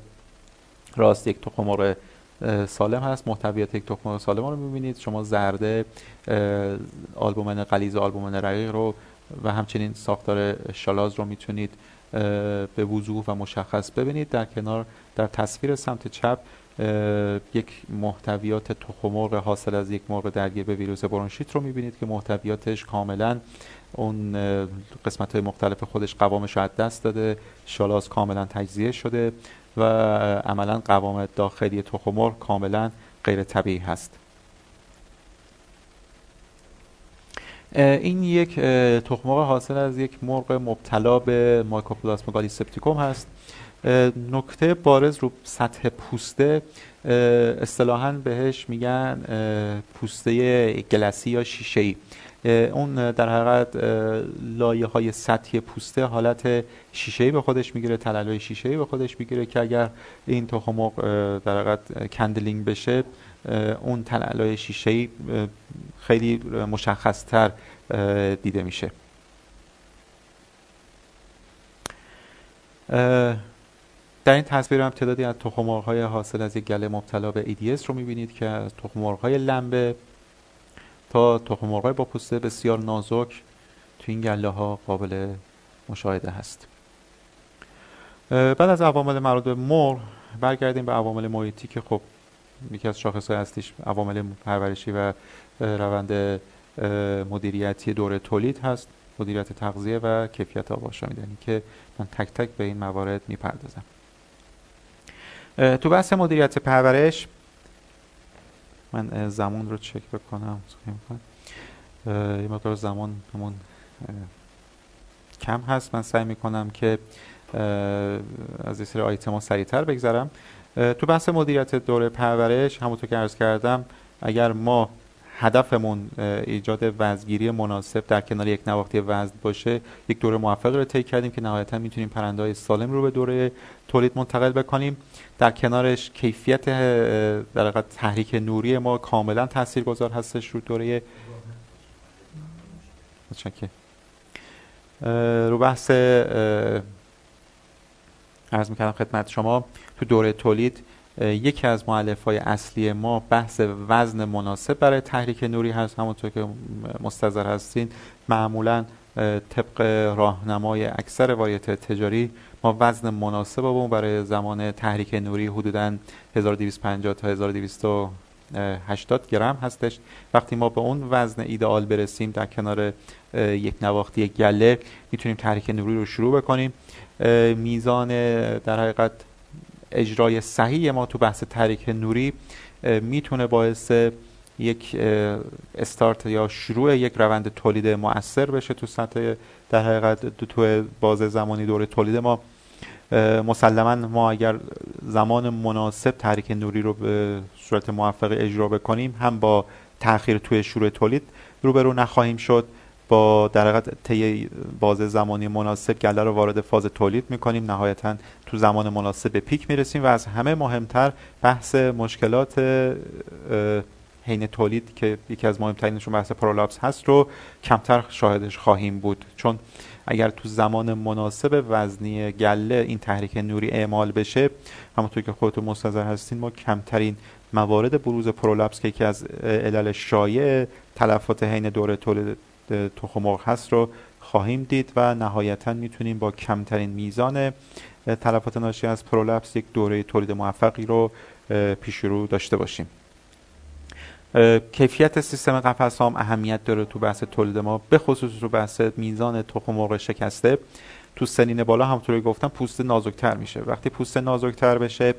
راست یک تخم سالم هست محتویات یک تخم سالم رو می‌بینید. شما زرده آلبومن غلیظ و آلبومن رقیق رو و همچنین ساختار شالاز رو می‌تونید به وضوح و مشخص ببینید. در کنار در تصویر سمت چپ یک محتویات تخم مرغ حاصل از یک مرغ درگیر به ویروس برونشیت رو می‌بینید که محتویاتش کاملا اون قسمت های مختلف خودش قوامش رو دست داده. شالاز کاملا تجزیه شده. و عملا قوام داخلی تخم مرغ کاملا غیر طبیعی هست. این یک تخم مرغ حاصل از یک مرغ مبتلا به مایکوپلاسما گالیسپتیکوم هست. نکته بارز رو سطح پوسته اصطلاحا بهش میگن پوسته گلسی یا شیشه ای اون در حقیقت لایه های سطحی پوسته حالت شیشه به خودش می‌گیره تلالای شیشه به خودش می‌گیره که اگر این تخم در حقیقت کندلینگ بشه اون تلالای شیشه خیلی مشخصتر دیده میشه. در این تصویر هم تعدادی از تخم های حاصل از یک گله مبتلا به EDS رو می‌بینید که از های لنبه تا تخم های با پوسته بسیار نازک تو این گله ها قابل مشاهده هست. بعد از عوامل مربوط به مرغ برگردیم به عوامل محیطی که خب یکی از شاخص های اصلیش عوامل پرورشی و روند مدیریتی دوره تولید هست. مدیریت تغذیه و کیفیت آب آشامیدنی که من تک تک به این موارد می‌پردازم. تو بحث مدیریت پرورش من زمان رو چک بکنم. یه مقدار زمان همون کم هست. من سعی می‌کنم که از این سری آیتم ها سریعتر بگذرم. تو بحث مدیریت دوره پرورش همونطور که عرض کردم اگر ما هدفمون ایجاد وزنگیری مناسب در کنار یک نواختی وزن باشه یک دوره موفق رو طی کردیم که نهایتا می‌تونیم پرنده های سالم رو به دوره تولید منتقل بکنیم. در کنارش کیفیت در تحریک نوری ما کاملا تاثیرگذار هستش رو دوره رو بحث عرض می‌کردم خدمت شما تو دوره تولید یکی از معلف های اصلی ما بحث وزن مناسب برای تحریک نوری هست. همونطور که مستظر هستین معمولا طبق راهنمای اکثر وایت تجاری ما وزن مناسب رو برای زمان تحریک نوری حدودا 1250 تا 1280 گرم هستش. وقتی ما به اون وزن ایدئال برسیم در کنار یک نواختی گله می‌تونیم تحریک نوری رو شروع بکنیم. میزان در حقیقت اجرای صحیح ما تو بحث تحریک نوری می‌تونه باعث یک استارت یا شروع یک روند تولید مؤثر بشه تو سطح در حقیقت تو باز زمانی دوره تولید ما. مسلما ما اگر زمان مناسب تحریک نوری رو به صورت موفق اجرا بکنیم هم با تاخیر توی شروع تولید روبرو نخواهیم شد. با در حقیقت طی باز زمانی مناسب گله رو وارد فاز تولید می‌کنیم. نهایتا تو زمان مناسب به پیک می‌رسیم و از همه مهمتر بحث مشکلات حین تولید که یکی از مهمترینشون بحث پرولابس هست رو کمتر شاهدش خواهیم بود. چون اگر تو زمان مناسب وزنی گله این تحریک نوری اعمال بشه همونطور که خودتون مستظر هستین ما کمترین موارد بروز پرولپس که یکی از علل شایع تلفات حین دوره تولید تخم هست رو خواهیم دید و نهایتا می‌تونیم با کمترین میزان تلفات ناشی از پرولپس یک دوره تولید موفقی رو پیش رو داشته باشیم. کیفیت سیستم قفس هم اهمیت داره تو بحث تولید ما به خصوص تو بحث میزان تخم مرغ شکسته. تو سنین بالا همونطوری گفتم پوست نازکتر میشه. وقتی پوست نازکتر بشه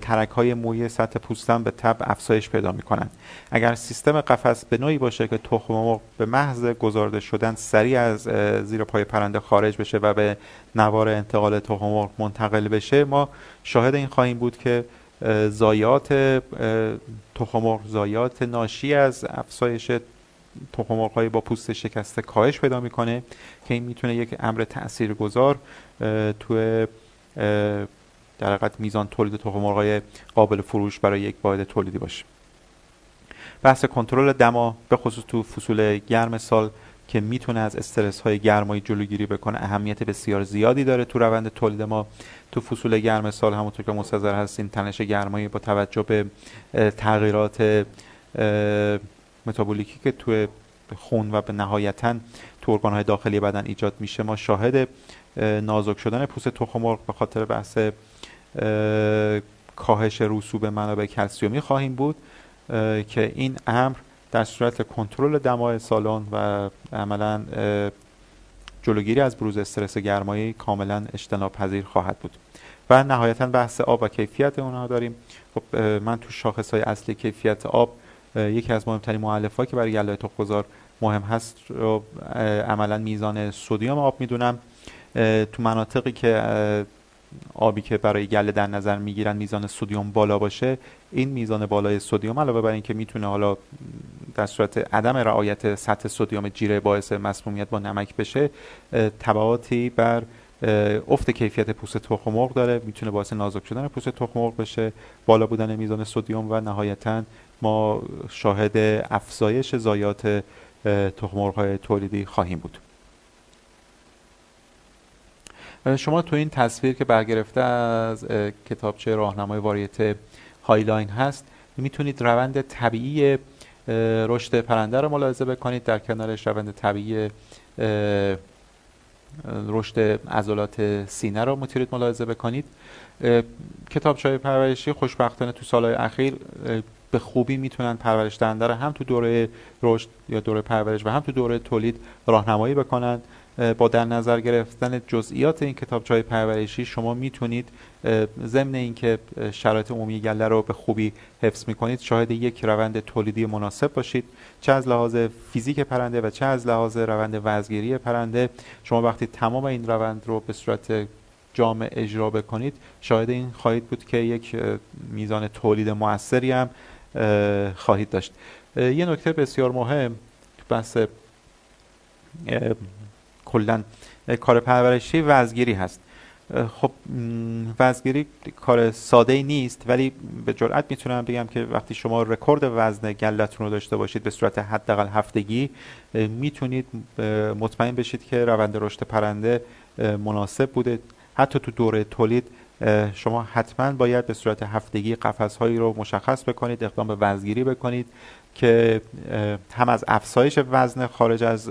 ترک های موی سطح پوستن به تب افزایش پیدا می‌کنن. اگر سیستم قفس به نوعی باشه که تخم مرغ به محض گذارده شدن سریع از زیر پای پرنده خارج بشه و به نوار انتقال تخم مرغ منتقل بشه ما شاهد این خواهیم بود که زایات تخم زایات ناشی از افزایش های با پوست شکسته کاهش پیدا می‌کنه که این می‌تونه یک امر تاثیرگذار تو در حقیقت میزان تولید تخم های قابل فروش برای یک واحد تولیدی باشه. بحث کنترل دما به خصوص تو فصول گرم سال که می‌تونه از استرس های گرمایی جلوگیری بکنه. اهمیت بسیار زیادی داره تو روند تولید ما. تو فصول گرم سال همونطور که مستظر هستیم تنش گرمایی با توجه به تغییرات متابولیکی که تو خون و به نهایتا تو های داخلی بدن ایجاد میشه. ما شاهد نازک شدن پوست تخم مرغ به خاطر بحث کاهش رسوب منابع کلسیومی خواهیم بود که این امر در صورت کنترل دمای سالن و عملا جلوگیری از بروز استرس گرمایی کاملا اجتناب پذیر خواهد بود. و نهایتا بحث آب و کیفیت اونها داریم. خب من تو شاخص های اصلی کیفیت آب یکی از مهمترین معلف که برای گله تخمگذار مهم هست رو عملا میزان سودیوم آب می‌دونم. تو مناطقی که آبی که برای گله در نظر می‌گیرن میزان سودیوم بالا باشه این میزان بالای سودیوم علاوه بر اینکه می‌تونه حالا در صورت عدم رعایت سطح سودیوم جیره باعث مسمومیت با نمک بشه تبعاتی بر افت کیفیت پوست تخم مرغ داره می‌تونه باعث نازک شدن پوست تخم مرغ بشه بالا بودن میزان سودیوم و نهایتا ما شاهد افزایش زایات تخم مرغ های تولیدی خواهیم بود. شما تو این تصویر که برگرفته از کتابچه راهنمای واریت هایلاین هست می‌تونید روند طبیعی رشد پرنده رو ملاحظه بکنید. در کنارش روند طبیعی رشد عضلات سینه رو می‌تونید ملاحظه بکنید. کتاب های پرورشی خوشبختانه تو سالهای اخیر به خوبی می‌تونن پرورش دهنده رو هم تو دوره رشد یا دوره پرورش و هم تو دوره تولید راهنمایی بکنن. با در نظر گرفتن جزئیات این کتاب های پرورشی شما می‌تونید ضمن اینکه شرایط عمومی گله رو به خوبی حفظ می‌کنید شاهد یک روند تولیدی مناسب باشید. چه از لحاظ فیزیک پرنده و چه از لحاظ روند وزگیری پرنده شما وقتی تمام این روند رو به صورت جامع اجرا بکنید شاهد این خواهید بود که یک میزان تولید موثری هم خواهید داشت. یه نکته بسیار مهم بحث کلا کار پرورشی وزگیری هست. خب وزنگیری کار ساده نیست ولی به جرئت می‌تونم بگم که وقتی شما رکورد وزن گلتون رو داشته باشید به صورت حداقل هفتگی می‌تونید مطمئن بشید که روند رشد پرنده مناسب بوده. حتی تو دوره تولید شما حتما باید به صورت هفتگی قفس هایی رو مشخص بکنید اقدام به وزنگیری بکنید که هم از افزایش وزن خارج از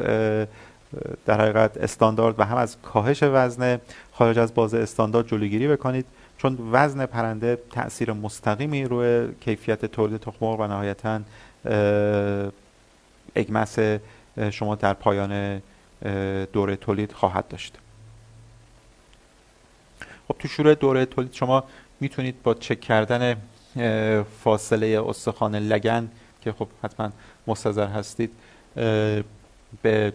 در حقیقت استاندارد و هم از کاهش وزن خارج از بازه استاندارد جلوگیری بکنید چون وزن پرنده تاثیر مستقیمی روی کیفیت تولید تخم و نهایتا اگمس شما در پایان دوره تولید خواهد داشت. خب تو شروع دوره تولید شما می‌تونید با چک کردن فاصله استخوان لگن که خب حتما مستظر هستید به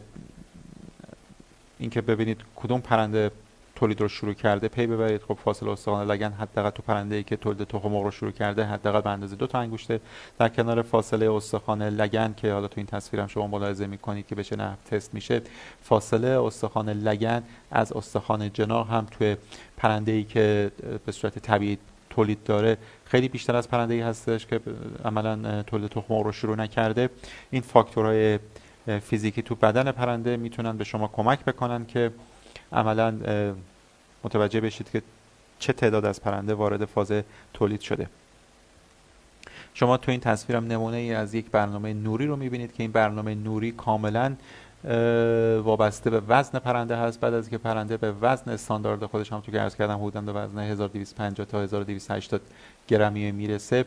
اینکه ببینید کدوم پرنده تولید رو شروع کرده پی ببرید. خب فاصله استخوان لگن حداقل تو پرنده ای که تولید تخم مرغ رو شروع کرده حداقل به اندازه دو تا انگشته. در کنار فاصله استخوان لگن که حالا تو این تصویرم شما ملاحظه می‌کنید که بشه نه تست میشه فاصله استخوان لگن از استخوان جناح هم توی پرنده ای که به صورت طبیعی تولید داره خیلی بیشتر از پرنده ای هستش که عملا تولید تخم مرغ رو شروع نکرده. این فاکتورهای فیزیکی تو بدن پرنده می‌تونن به شما کمک بکنن که عملا متوجه بشید که چه تعداد از پرنده وارد فاز تولید شده. شما تو این تصویرم نمونه ای از یک برنامه نوری رو می‌بینید که این برنامه نوری کاملا وابسته به وزن پرنده هست. بعد از که پرنده به وزن استاندارد خودش هم تو که عرض کردم حدودا به وزن 1250 تا 1280 گرمی می‌رسه.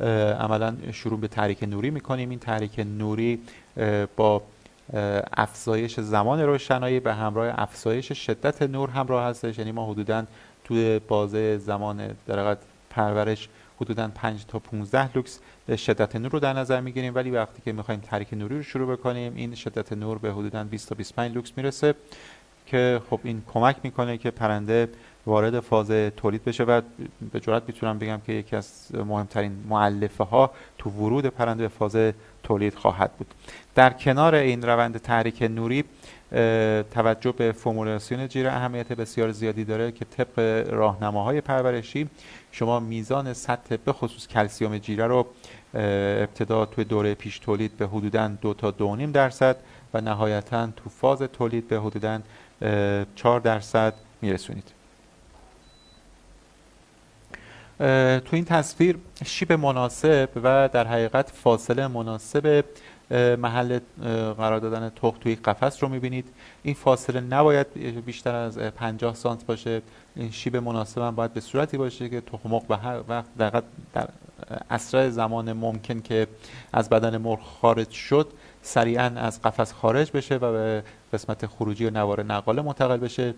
عملا شروع به تحریک نوری می‌کنیم. این تحریک نوری با افزایش زمان روشنایی به همراه افزایش شدت نور همراه هستش. یعنی ما حدودا توی بازه زمان در پرورش حدودا 5 تا 15 لوکس شدت نور رو در نظر می‌گیریم. ولی وقتی که می‌خوایم تحریک نوری رو شروع بکنیم این شدت نور به حدودا 20 تا 25 لوکس می‌رسه که خب این کمک می‌کنه که پرنده وارد فاز تولید بشه و به جرات می‌تونم بگم که یکی از مهمترین مؤلفه ها تو ورود پرنده به فاز تولید خواهد بود. در کنار این روند تحریک نوری توجه به فرمولاسیون جیره اهمیت بسیار زیادی داره که طبق راهنماهای پرورشی شما میزان سطح به خصوص کلسیوم جیره رو ابتدا توی دوره پیش تولید به حدوداً دو تا دو نیم درصد و نهایتا تو فاز تولید به حدوداً 4 درصد میرسونید. تو این تصویر شیب مناسب و در حقیقت فاصله مناسب محل قرار دادن تخم توی قفس رو می‌بینید. این فاصله نباید بیشتر از 50 سانت باشه. این شیب مناسب هم باید به صورتی باشه که تخم مرغ به هر وقت در, در اسرع زمان ممکن که از بدن مرغ خارج شد سریعا از قفس خارج بشه و به قسمت خروجی و نوار نقاله منتقل بشه.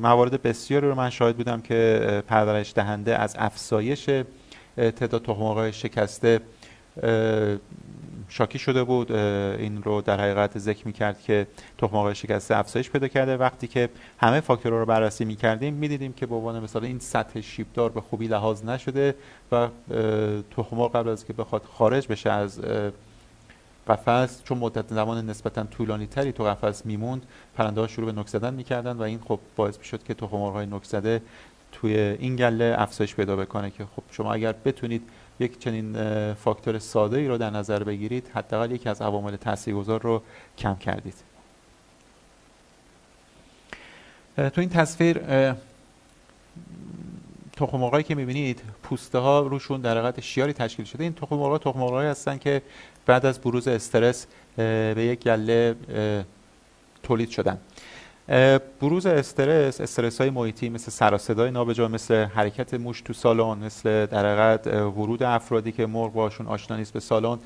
موارد بسیاری رو من شاهد بودم که پرورش دهنده از افزایش تعداد تخم‌مرغ شکسته شاکی شده بود. این رو در حقیقت ذکر می‌کرد که تخم شکسته افزایش پیدا کرده. وقتی که همه فاکتورها رو بررسی می‌کردیم می‌دیدیم که به عنوان مثال این سطح شیبدار به خوبی لحاظ نشده و تخم قبل از که بخواد خارج بشه از قفس چون مدت زمان نسبتا طولانی تری تو قفس میموند پرنده ها شروع به نک زدن می‌کردن و این خب باعث می‌شد که تخم های نک زده توی این گله افزایش پیدا بکنه که خب شما اگر بتونید یک چنین فاکتور ساده ای رو در نظر بگیرید حداقل یکی از عوامل تاثیرگذار رو کم کردید. تو این تصویر تخم که می‌بینید پوسته ها روشون در حقیقت شیاری تشکیل شده. این تخم مرغ تخم هستن که بعد از بروز استرس به یک گله تولید شدن. بروز استرس استرس های محیطی مثل سر صدای نابجا مثل حرکت موش تو سالن مثل در ورود افرادی که مرغ باشون آشنا نیست به سالن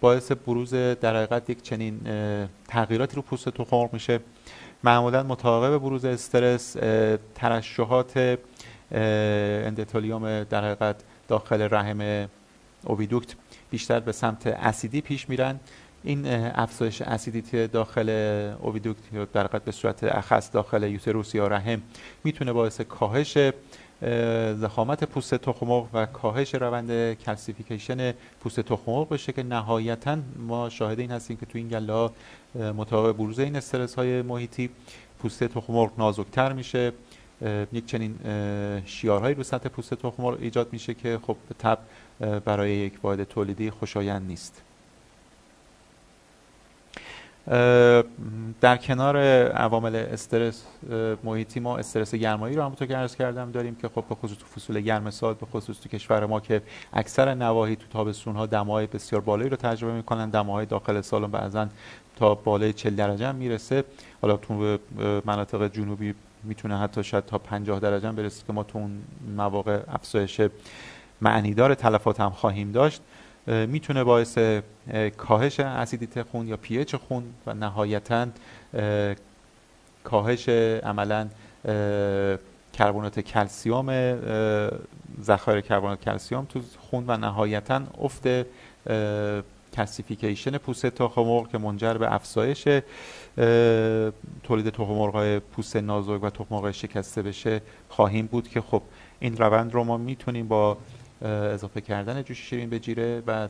باعث بروز در یک چنین تغییراتی رو پوست تخم میشه. معمولا متعاقب بروز استرس ترشحات اندتالیوم در داخل رحم اوویدوکت بیشتر به سمت اسیدی پیش میرن. این افزایش acidity داخل oviduct یا در به صورت اخص داخل uterus یا رحم می‌تونه باعث کاهش ضخامت پوست تخم و کاهش روند calcification پوست تخم بشه که نهایتا ما شاهد این هستیم که تو این گله ها مطابق بروز این استرس های محیطی پوست تخم نازکتر میشه. یک چنین شیارهایی رو سطح پوست تخم ایجاد میشه که خب تب برای یک واحد تولیدی خوشایند نیست. در کنار عوامل استرس محیطی ما استرس گرمایی رو همونطور که عرض کردم داریم که خب به خصوص تو فصول گرم سال به خصوص تو کشور ما که اکثر نواحی تو تابستون ها دمای بسیار بالایی رو تجربه می‌کنن. دماهای داخل سال بعضا تا بالای 40 درجه هم می‌رسه. حالا تو مناطق جنوبی می‌تونه حتی شاید تا 50 درجه هم برسه که ما تو اون مواقع افزایش معنیدار تلفات هم خواهیم داشت می‌تونه باعث کاهش اسیدیت خون یا pH خون و نهایتا کاهش عملا کربنات کلسیوم ذخایر کربنات کلسیوم تو خون و نهایتا افت کلسیفیکیشن پوست تخم که منجر به افزایش تولید تخم های پوست نازک و تخم شکسته بشه خواهیم بود که خب این روند رو ما می‌تونیم با اضافه کردن جوش شیرین به جیره و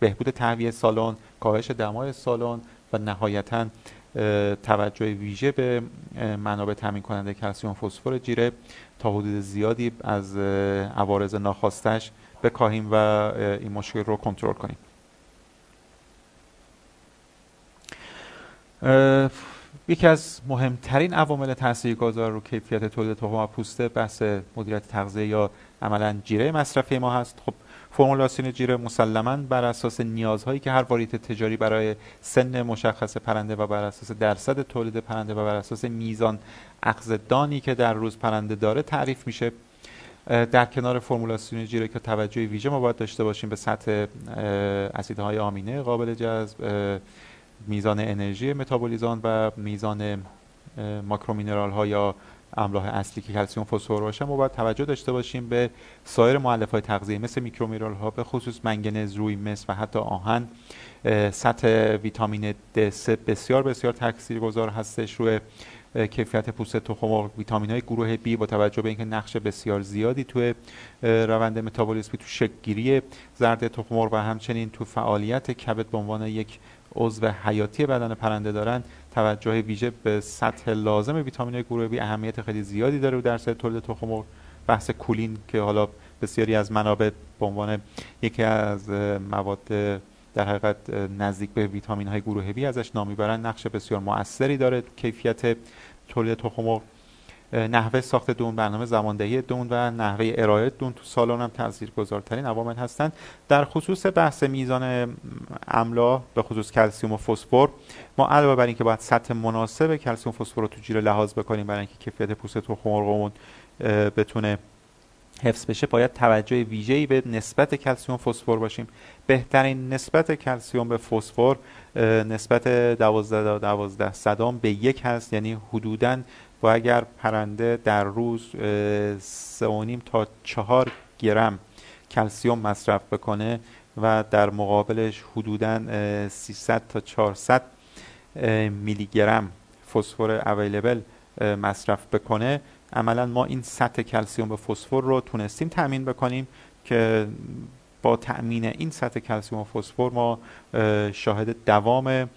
بهبود تهویه سالن کاهش دمای سالن و نهایتا توجه ویژه به منابع تامین کننده کلسیوم فسفر جیره تا حدود زیادی از عوارض ناخواستش بکاهیم و این مشکل رو کنترل کنیم. یکی از مهمترین عوامل تاثیرگذار رو کیفیت تولید تخم و پوسته بحث مدیریت تغذیه یا عملا جیره مصرفی ما هست. خب فرمولاسیون جیره مسلما بر اساس نیازهایی که هر واریت تجاری برای سن مشخص پرنده و بر اساس درصد تولید پرنده و بر اساس میزان اخذدانی که در روز پرنده داره تعریف میشه. در کنار فرمولاسیون جیره که توجه ویژه ما باید داشته باشیم به سطح اسیدهای آمینه قابل جذب میزان انرژی متابولیسم و میزان macro mineral ها یا املاح اصلی که کلسیوم فسفر باشه ما باید توجه داشته باشیم به سایر مؤلفه های تغذیه مثل micro mineral ها به خصوص منگنز روی مس و حتی آهن. سطح ویتامین D بسیار بسیار تاثیرگذار هستش روی کیفیت پوست تخم و ویتامین های گروه B با توجه به اینکه نقش بسیار زیادی توی روند متابولیسمی تو شکلگیری زرد تخم و همچنین تو فعالیت کبد به عنوان یک عضو حیاتی بدن پرنده دارن توجه ویژه به سطح لازم ویتامین گروه بی اهمیت خیلی زیادی داره در سطح تولید تخم مرغ. بحث کولین که حالا بسیاری از منابع به عنوان یکی از مواد در حقیقت نزدیک به ویتامین های گروه بی ازش نام می‌برن. نقش بسیار موثری داره. کیفیت تولید تخم نحوه ساخت دون برنامه زماندهی دون و نحوه ارائه دون تو سالن هم تاثیرگذارترین عوامل هستند. در خصوص بحث میزان املا به خصوص کلسیوم و فسفر ما علاوه بر اینکه باید سطح مناسب کلسیوم فسفر رو تو جیره لحاظ بکنیم برای اینکه کیفیت پوست تخم مرغمون بتونه حفظ بشه باید توجه ویژه‌ای به نسبت کلسیوم فسفر باشیم. بهترین نسبت کلسیوم به فسفر نسبت 12 12 صدام به یک هست یعنی حدوداً و اگر پرنده در روز سه تا چهار گرم کلسیوم مصرف بکنه و در مقابلش حدودا 300 تا 400 میلی گرم فسفر اویلیبل مصرف بکنه. عملا ما این سطح کلسیوم به فسفر رو تونستیم تامین بکنیم که با تأمین این سطح کلسیوم و فسفر ما شاهد دوام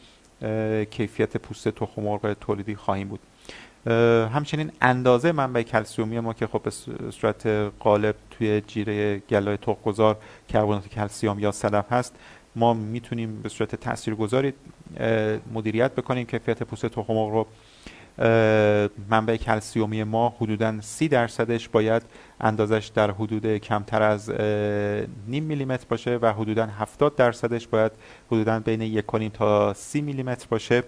کیفیت پوست تخم مرغ تولیدی خواهیم بود. همچنین اندازه منبع کلسیومی ما که خب به صورت غالب توی جیره گلای تخمگذار کربنات کلسیوم یا صدف هست ما می‌تونیم به صورت تاثیرگذاری مدیریت بکنیم کیفیت پوست تخم رو. منبع کلسیومی ما حدودا سی درصدش باید اندازش در حدود کمتر از نیم میلیمتر باشه و حدودا 70 درصدش باید حدودا بین یک تا سی میلیمتر باشه.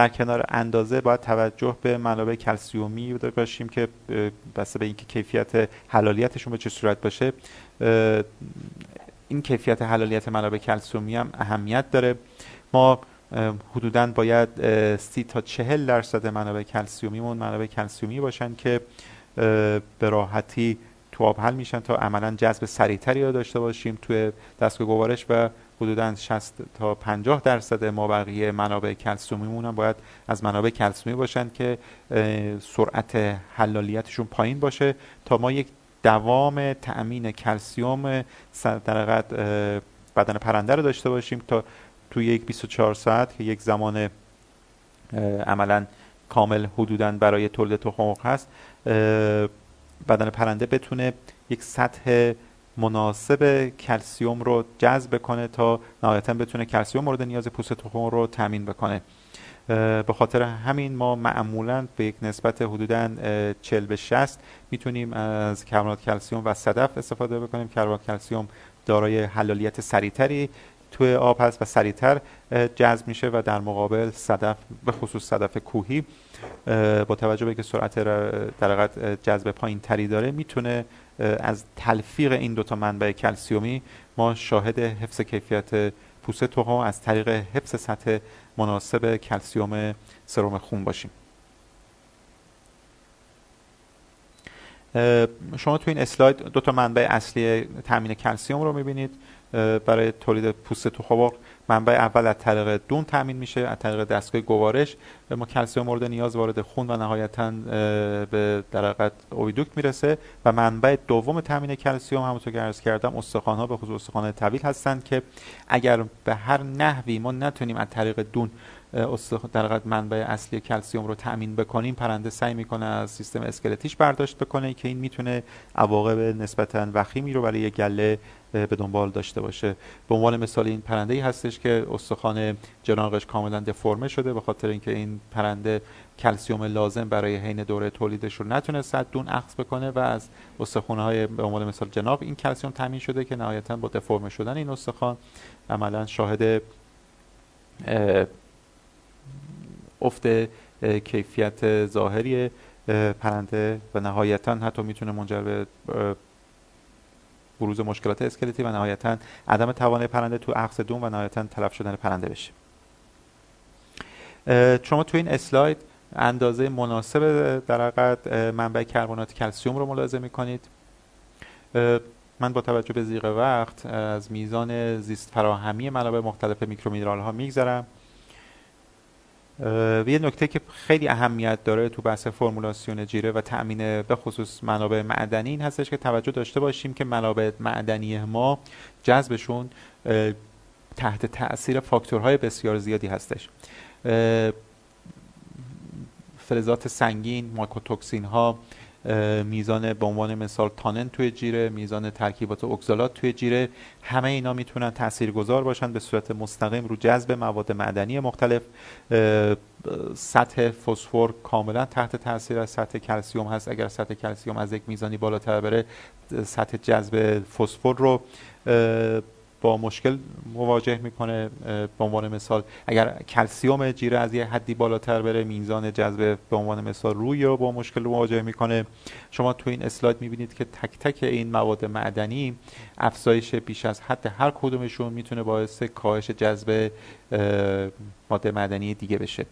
در کنار اندازه باید توجه به منابع کلسیومی باشیم که بسته به اینکه کیفیت حلالیتشون به چه صورت باشه این کیفیت حلالیت منابع کلسیومی هم اهمیت داره. ما حدودا باید سی تا چهل درصد منابع کلسیومیمون منابع کلسیومی باشن که به راحتی تو آب حل میشن تا عملا جذب سریعتری رو داشته باشیم توی دستگاه گوارش و حدودا 60 تا 50 درصد ما بقیه منابع کلسیومیمون هم باید از منابع کلسیومی باشن که سرعت حلالیتشون پایین باشه تا ما یک دوام تأمین کلسیوم در بدن پرنده رو داشته باشیم تا توی یک 24 ساعت که یک زمان عملا کامل حدودا برای تولید تخم هست بدن پرنده بتونه یک سطح مناسب کلسیوم رو جذب کنه تا نهایتا بتونه کلسیوم مورد نیاز پوست تخم رو تامین بکنه. به خاطر همین ما معمولا به یک نسبت حدودا 40 به 60 می‌تونیم از کربنات کلسیوم و صدف استفاده بکنیم. کربنات کلسیوم دارای حلالیت سریعتری توی آب هست و سریعتر جذب میشه و در مقابل صدف به خصوص صدف کوهی با توجه به که سرعت در جذب پایین تری داره می‌تونه از تلفیق این دوتا منبع کلسیومی ما شاهد حفظ کیفیت پوست تخم از طریق حفظ سطح مناسب کلسیوم سرم خون باشیم. شما تو این اسلاید دو تا منبع اصلی تامین کلسیوم رو می‌بینید برای تولید پوست تخم منبع اول از طریق دون تامین میشه از طریق دستگاه گوارش. ما کلسیوم مورد نیاز وارد خون و نهایتا به در اویدوکت می‌رسه و منبع دوم تامین کلسیوم همونطور که عرض کردم استخوان ها به خصوص استخوان طویل هستند که اگر به هر نحوی ما نتونیم از طریق دون در منبع اصلی کلسیوم رو تأمین بکنیم. پرنده سعی می‌کنه از سیستم اسکلتیش برداشت بکنه که این می‌تونه عواقب نسبتا وخیمی رو برای گله به دنبال داشته باشه. به عنوان مثال این پرنده ای هستش که استخوان جناقش کاملا دفرمه شده به خاطر اینکه این پرنده کلسیوم لازم برای حین دوره تولیدش رو نتونست دون اخذ بکنه و از استخوان‌های های به عنوان مثال جناق این کلسیوم تامین شده که نهایتا با دفرمه شدن این استخوان عملا شاهد افت کیفیت ظاهری پرنده و نهایتا حتی می‌تونه منجر به بروز مشکلات اسکلتی و نهایتا عدم توان پرنده تو عکس دوم و نهایتا تلف شدن پرنده بشه. شما تو این اسلاید اندازه مناسب در منبع کربنات کلسیوم رو ملاحظه می‌کنید. من با توجه به ضیق وقت از میزان زیست فراهمی منابع مختلف micro mineral ها میگذرم. یه نکته که خیلی اهمیت داره تو بحث فرمولاسیون جیره و تأمین به خصوص منابع معدنی این هستش که توجه داشته باشیم که منابع معدنی ما جذبشون تحت تاثیر فاکتورهای بسیار زیادی هستش. فلزات سنگین ماکوتوکسین ها میزان به عنوان مثال تانن توی جیره میزان ترکیبات اکزالات توی جیره همه اینا می‌تونن تاثیرگذار باشن به صورت مستقیم رو جذب مواد معدنی مختلف. سطح فسفر کاملا تحت تاثیر از سطح کلسیوم هست. اگر سطح کلسیوم از یک میزانی بالاتر بره سطح جذب فسفر رو با مشکل مواجه می‌کنه به عنوان مثال. اگر کلسیوم جیره از یه حدی بالاتر بره میزان جذب به عنوان مثال روی رو با مشکل مواجه می‌کنه. شما تو این اسلاید می‌بینید که تک تک این مواد معدنی افزایش بیش از حد هر کدومشون می‌تونه باعث کاهش جذب ماده معدنی دیگه بشه.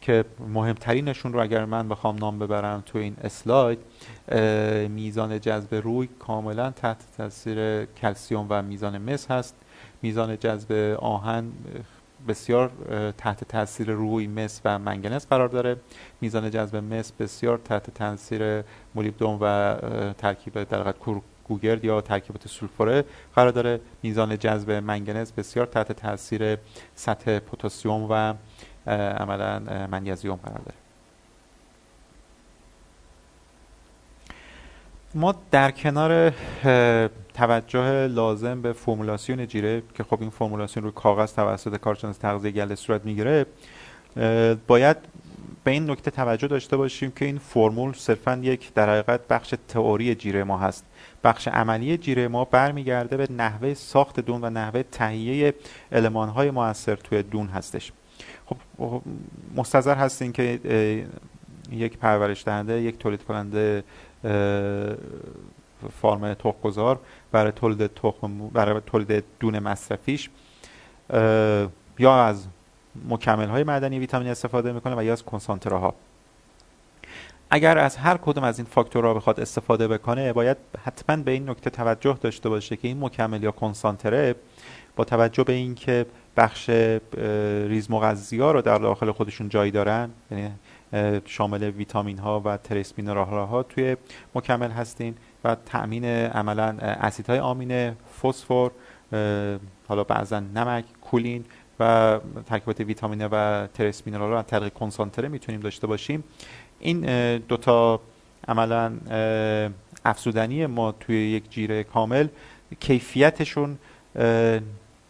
که مهمترینشون رو اگر من بخوام نام ببرم تو این اسلاید میزان جذب روی کاملا تحت تاثیر کلسیوم و میزان مس هست. میزان جذب آهن بسیار تحت تاثیر روی مس و منگنز قرار داره. میزان جذب مس بسیار تحت تاثیر مولیبدوم و ترکیب در گوگرد یا ترکیبات سولفوره قرار داره. میزان جذب منگنز بسیار تحت تاثیر سطح پتاسیم و عملا منیزیم قرار داره. ما در کنار توجه لازم به فرمولاسیون جیره که خب این فرمولاسیون روی کاغذ توسط کارشناس تغذیه گله صورت می‌گیره باید به این نکته توجه داشته باشیم که این فرمول صرفا یک در حقیقت بخش تئوری جیره ما هست. بخش عملی جیره ما برمیگرده به نحوه ساخت دون و نحوه تهیه علمان های موثر توی دون هستش. خب مستظر هستین که یک پرورش دهنده یک تولید کننده فارم تخمگذار برای تولید تخم برای تولید دون مصرفیش. یا از مکمل های معدنی ویتامین استفاده می‌کنه و یا از کنسانتراها اگر از هر کدوم از این فاکتورها بخواد استفاده بکنه باید حتما به این نکته توجه داشته باشه که این مکمل یا کنسانتره با توجه به اینکه بخش ریز ها رو در داخل خودشون جای دارن. یعنی شامل ویتامین ها و trace ها توی مکمل هستیم و تأمین عملا اسیدهای آمینه فسفر حالا بعضا نمک کولین و ترکیبات ویتامینه و trace mineral رو از طریق کنسانتره می‌تونیم داشته باشیم. این دوتا عملا افزودنی ما توی یک جیره کامل کیفیتشون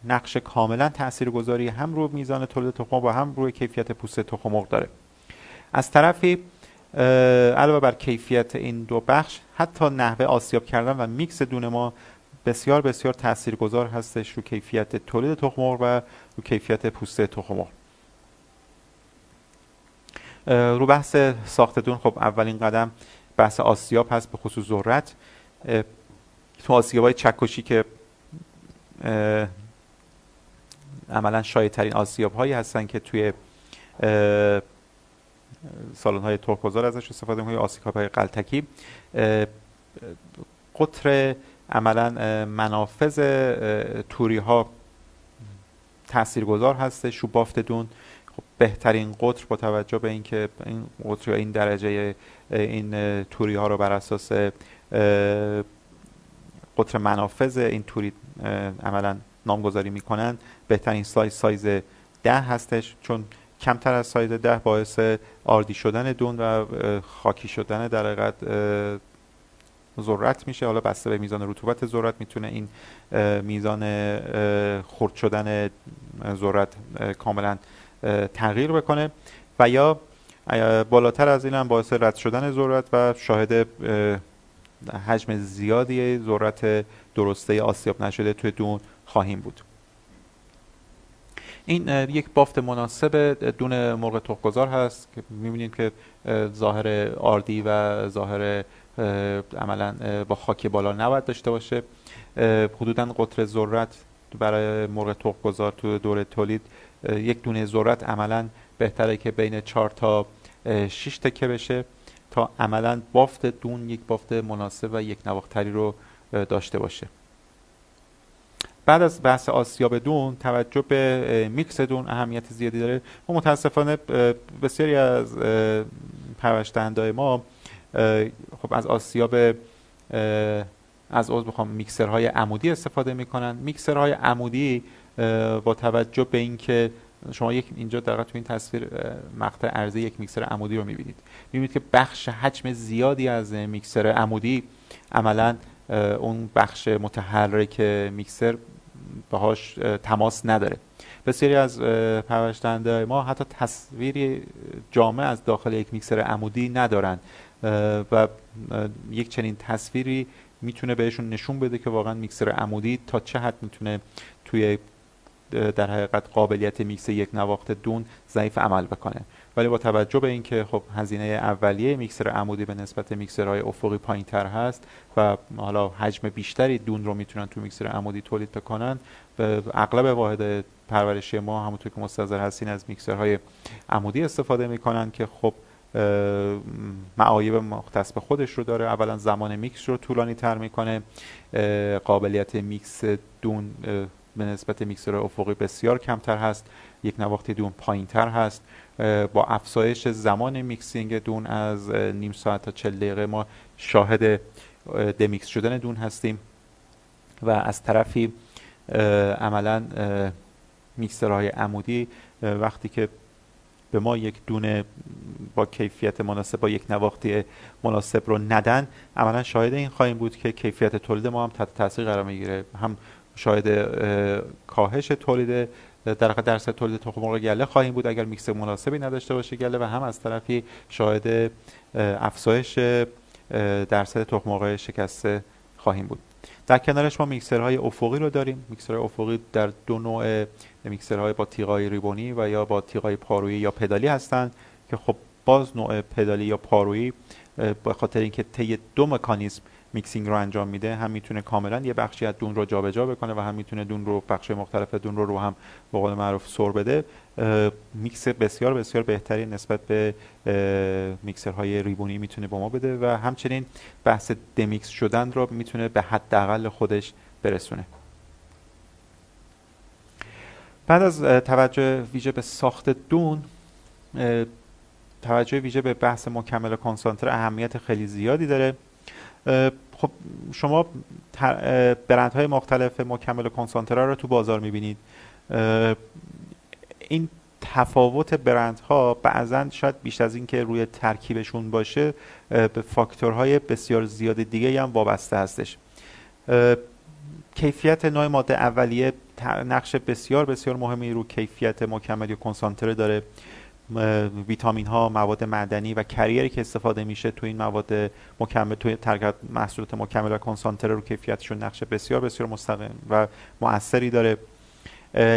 نقش کاملا تاثیرگذاری هم رو میزان تولید تخم و هم روی کیفیت پوست تخم داره. از طرفی علاوه بر کیفیت این دو بخش حتی نحوه آسیاب کردن و میکس دون ما بسیار بسیار تاثیرگذار هستش رو کیفیت تولید تخم و رو کیفیت پوست تخم رو بحث ساخت دون خب اولین قدم بحث آسیاب هست به خصوص ذرت. تو آسیاب های چکشی که عملا شایع ترین آسیاب هایی هستن که توی سالن های ترکوزار ازش استفاده می‌کنیم آسیاب های قلتکی. قطر عملا منافذ توری ها تاثیرگذار هستش رو بافت دون. خب بهترین قطر با توجه به اینکه این قطر این درجه این توری ها رو بر اساس قطر منافذ این توری عملا نامگذاری می‌کنن. بهترین سایز سایز ده هستش چون کمتر از سایز ده باعث آردی شدن دون و خاکی شدن در حقیقت ذرت میشه. حالا بسته به میزان رطوبت ذرت می‌تونه این میزان خرد شدن ذرت کاملا تغییر بکنه. و یا بالاتر از این هم باعث رد شدن ذرت و شاهد حجم زیادی ذرت درسته آسیاب نشده توی دون خواهیم بود. این یک بافت مناسب دون مرغ تخمگذار هست که می‌بینید که ظاهر آردی و ظاهر عملا با خاک بالا نباید داشته باشه. حدودا قطر ذرت برای مرغ تخمگذار تو دوره تولید یک دونه ذرت عملا بهتره که بین 4 تا 6 تکه بشه تا عملا بافت دون یک بافت مناسب و یک نواختری رو داشته باشه. بعد از بحث آسیاب دون توجه به میکس دون اهمیت زیادی داره. و متاسفانه بسیاری از پرورشدهندهای ما خب از آسیاب از عضو بخوام میکسرهای عمودی استفاده می‌کنن. میکسرهای عمودی با توجه به اینکه شما یک اینجا در تو این تصویر مقطع عرضه یک میکسر عمودی رو می‌بینید. می‌بینید که بخش حجم زیادی از میکسر عمودی عملا اون بخش متحرک میکسر باهاش تماس نداره. بسیاری از پرورشدهنده ما حتی تصویری جامع از داخل یک میکسر عمودی ندارن. و یک چنین تصویری می‌تونه بهشون نشون بده که واقعا میکسر عمودی تا چه حد می‌تونه توی در حقیقت قابلیت میکس یک نواخت دون ضعیف عمل بکنه. ولی با توجه به اینکه خب هزینه اولیه میکسر عمودی به نسبت میکسرهای افقی پایین تر هست و حالا حجم بیشتری دون رو می‌تونن تو میکسر عمودی تولید بکنن اغلب واحد پرورشی ما همونطور که مستحضر هستین از میکسرهای عمودی استفاده می‌کنن که خب معایب مختص به خودش رو داره. اولا زمان میکس رو طولانی تر می‌کنه قابلیت میکس دون به نسبت میکسر افقی بسیار کمتر هست. یکنواختی دون پایین تر هست با افزایش زمان mixing دون از نیم ساعت تا چهل دقیقه ما شاهد دمیکس شدن دون هستیم. و از طرفی عملا میکسرهای عمودی وقتی که به ما یک دونه با کیفیت مناسب با یک نواختی مناسب رو ندن عملا شاهد این خواهیم بود که کیفیت تولید ما هم تحت تاثیر قرار می‌گیره. هم شاهد کاهش تولید در درصد تولید تخم مرغ گله خواهیم بود. اگر میکس مناسبی نداشته باشه گله و هم از طرفی شاهد افزایش درصد تخم مرغ شکسته خواهیم بود. در کنارش ما میکسرهای افقی رو داریم. میکسرهای افقی در دو نوع میکسرهای با تیغه‌های ribbon ی و یا با تیغه‌های پارویی یا paddle ی هستند که خب باز نوع paddle ی یا پارویی به خاطر اینکه طی دو مکانیزم mixing رو انجام میده هم می‌تونه کاملا یه بخشی از دون رو جابجا بکنه و هم می‌تونه دون رو بخش مختلف دون رو رو هم به قول معروف سر بده. میکس بسیار بسیار بهتری نسبت به میکسرهای ریبونی می‌تونه به ما بده و همچنین بحث دمیکس شدن رو می‌تونه به حداقل خودش برسونه. بعد از توجه ویژه به ساخت دون توجه ویژه به بحث مکمل کنسانتر اهمیت خیلی زیادی داره. خب شما برندهای مختلف مکمل کنسانترا رو تو بازار می‌بینید. این تفاوت برندها بعضا شاید بیشتر از اینکه روی ترکیبشون باشه به فاکتورهای بسیار زیاد دیگه هم وابسته هستش. کیفیت نوع ماده اولیه نقش بسیار بسیار مهمی رو کیفیت مکمل یا کنسانتره داره. ویتامین ها مواد معدنی و کریری که استفاده میشه تو این مواد مکمل توی ترکیب محصولات مکمل و کنسانتره رو کیفیتشون نقش بسیار بسیار مستقیم و مؤثری داره.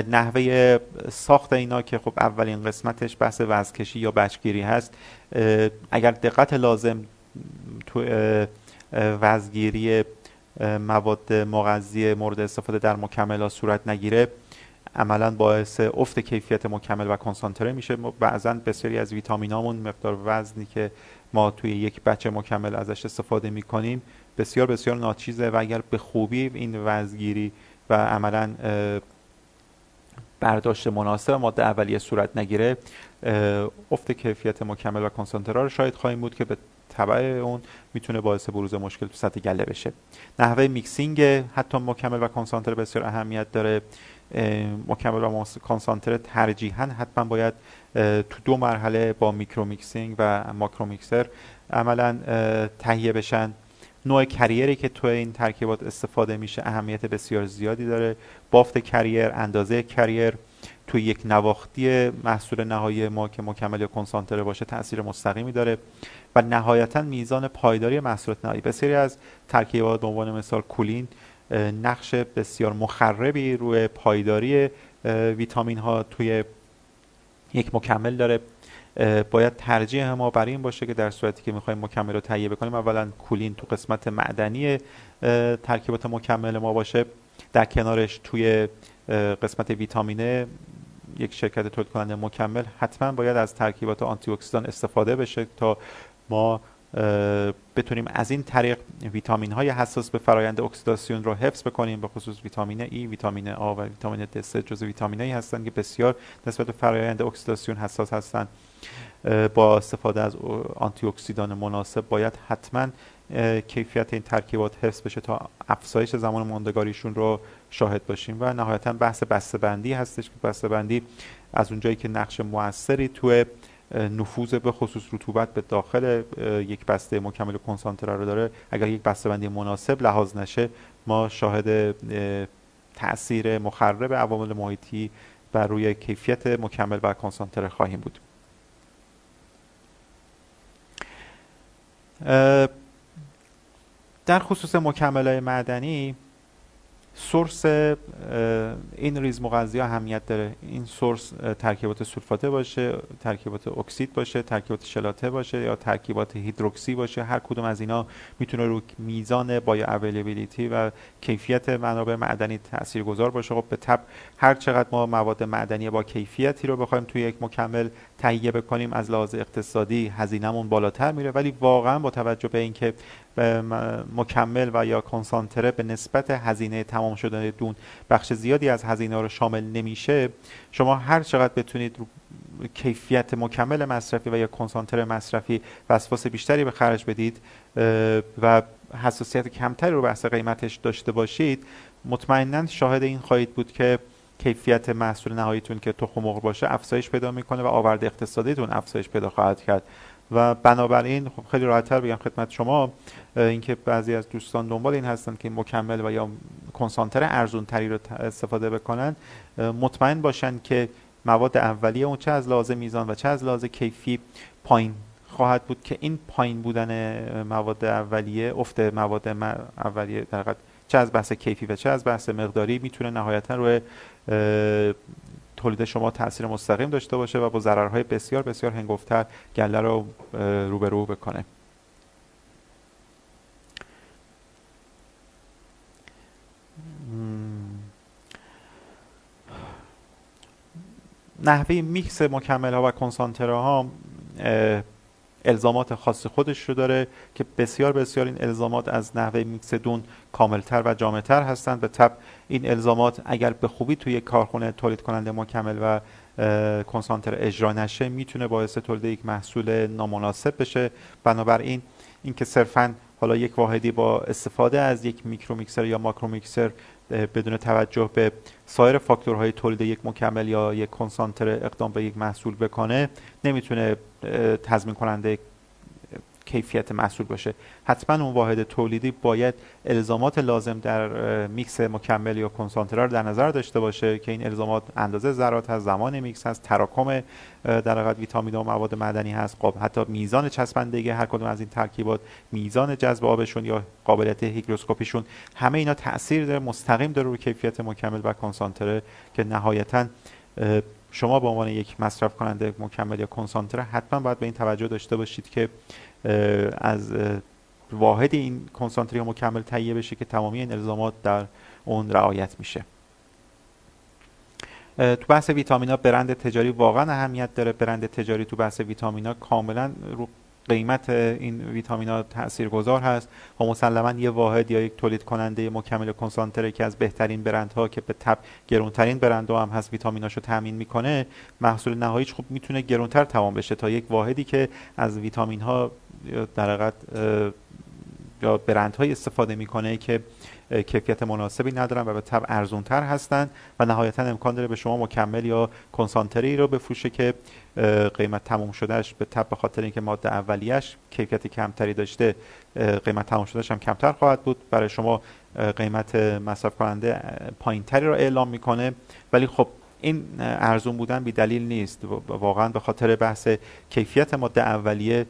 نحوه ساخت اینا که خب اولین قسمتش بحث وزکشی یا بچگیری هست. اگر دقت لازم تو وزگیری مواد مغذی مورد استفاده در مکملات صورت نگیره عملا باعث افت کیفیت مکمل و کنسانتره میشه. بعضا بسیاری از ویتامینامون مقدار وزنی که ما توی یک بچه مکمل ازش استفاده می‌کنیم بسیار بسیار ناچیزه و اگر به خوبی این وزن‌گیری و عملا برداشت مناسب ماده اولیه صورت نگیره افت کیفیت مکمل و کنسانتره رو شاهد خواهیم بود که به تبع اون می‌تونه باعث بروز مشکل تو سطح گله بشه. نحوه mixing حتی مکمل و کنسانتره بسیار اهمیت داره. مکمل و کنسانتره ترجیحاً حتما باید تو دو مرحله با micro mixing و macro mixer عملا تهیه بشن. نوع کریری که تو این ترکیبات استفاده میشه اهمیت بسیار زیادی داره. بافت کریر اندازه کریر تو یک نواختی محصول نهایی ما که مکمل یا کنسانتره باشه تاثیر مستقیمی داره. و نهایتا میزان پایداری محصولات نهایی. بسیاری از ترکیبات به عنوان مثال کولین نقش بسیار مخربی روی پایداری ویتامین ها توی یک مکمل داره. باید ترجیح ما بر این باشه که در صورتی که می‌خوایم مکمل رو تهیه بکنیم اولا کولین تو قسمت معدنی ترکیبات مکمل ما باشه. در کنارش توی قسمت ویتامینه یک شرکت تولید کننده مکمل حتما باید از ترکیبات آنتی استفاده بشه تا ما بتونیم از این طریق ویتامین های حساس به فرایند اکسیداسیون رو حفظ بکنیم. به خصوص ویتامین ای ویتامین آ و ویتامین د 3 جزو ویتامین هایی هستند که بسیار نسبت به فرایند اکسیداسیون حساس هستند. با استفاده از آنتی اکسیدان مناسب باید حتما کیفیت این ترکیبات حفظ بشه تا افزایش زمان ماندگاریشون رو شاهد باشیم. و نهایتا بحث بندی هستش که بندی از اونجایی که نقش موثری توی نفوذ به خصوص رطوبت به داخل یک بسته مکمل کنسانتره رو داره. اگر یک بسته بندی مناسب لحاظ نشه ما شاهد تاثیر مخرب عوامل محیطی بر روی کیفیت مکمل و کنسانتره خواهیم بود. در خصوص مکمل معدنی سورس این ریز مغذی اهمیت داره. این سورس ترکیبات سولفاته باشه ترکیبات اکسید باشه ترکیبات شلاته باشه یا ترکیبات هیدروکسی باشه. هر کدوم از اینا می‌تونه رو میزان بایو اویلیبیلیتی و کیفیت منابع معدنی تاثیرگذار باشه. خب به تب هر چقدر ما مواد معدنی با کیفیتی رو بخوایم توی یک مکمل تهیه بکنیم از لحاظ اقتصادی هزینهمون بالاتر میره. ولی واقعا با توجه به اینکه مکمل و یا کنسانتره به نسبت هزینه تمام شدن دون بخش زیادی از هزینه رو شامل نمیشه. شما هر چقدر بتونید کیفیت مکمل مصرفی و یا کنسانتر مصرفی وسواس بیشتری به خرج بدید و حساسیت کمتری رو بحث قیمتش داشته باشید مطمئنا شاهد این خواهید بود که کیفیت محصول نهاییتون که تخم مرغ باشه افزایش پیدا می‌کنه و آورد اقتصادیتون افزایش پیدا خواهد کرد. و بنابراین خب خیلی راحتتر بگم خدمت شما اینکه بعضی از دوستان دنبال این هستن که مکمل و یا کنسانتر ارزون تری رو استفاده بکنن مطمئن باشن که مواد اولیه اون چه از لحاظ میزان و چه از لحاظ کیفی پایین خواهد بود که این پایین بودن مواد اولیه افت مواد اولیه در چه از بحث کیفی و چه از بحث مقداری می‌تونه نهایتا روی تولید شما تاثیر مستقیم داشته باشه و با ضررهای بسیار بسیار هنگفتر گله رو روبرو بکنه. نحوه میکس مکمل ها و کنسانتره‌ها الزامات خاص خودش رو داره که بسیار بسیار این الزامات از نحوه میکس دون کاملتر و جامعتر هستند. به تبع این الزامات اگر به خوبی توی کارخونه تولید کننده مکمل و کنسانتره اجرا نشه می‌تونه باعث تولید یک محصول نامناسب بشه. بنابراین اینکه صرفا حالا یک واحدی با استفاده از یک micro mixer یا macro mixer بدون توجه به سایر فاکتورهای تولید یک مکمل یا یک کنسانتره اقدام به یک محصول بکنه نمی‌تونه تضمین کننده کیفیت محصول باشه. حتما اون واحد تولیدی باید الزامات لازم در میکس مکمل یا کنسانتره رو در نظر داشته باشه که این الزامات اندازه ذرات هست زمان میکس هست تراکم در حقیقت ویتامین و مواد معدنی هست خب حتی میزان چسبندگی هر کدوم از این ترکیبات میزان جذب آبشون یا قابلیت هیگروسکوپیشون همه اینا تاثیر داره مستقیم داره روی کیفیت مکمل و کنسانتره که نهایتا شما به عنوان یک مصرف کننده مکمل یا کنسانتره حتما باید به این توجه داشته باشید که از واحد این کنسانتری مکمل تهیه بشه که تمامی این الزامات در اون رعایت میشه. تو بحث ویتامینا برند تجاری واقعا اهمیت داره. برند تجاری تو بحث ویتامینا کاملا رو قیمت این ویتامینا تاثیرگذار هست. و مسلما یه واحد یا یک تولید کننده مکمل کنسانتر که از بهترین برندها که به تب گرونترین برندها هم هست ویتامیناشو تامین می‌کنه محصول نهاییش خب می‌تونه گرونتر تمام بشه تا یک واحدی که از ویتامین ها در یا برندهایی استفاده می‌کنه که کیفیت مناسبی ندارن و به طب ارزونتر هستن و نهایتا امکان داره به شما مکمل یا کنسانتری رو بفروشه که قیمت تموم شدهش به طب به خاطر اینکه ماده اولیش کیفیت کمتری داشته قیمت تموم شدهش هم کمتر خواهد بود. برای شما قیمت مصرف کننده پایینتری رو اعلام می‌کنه. ولی خب این ارزون بودن بی دلیل نیست. واقعا به خاطر بحث کیفیت ماده اولیه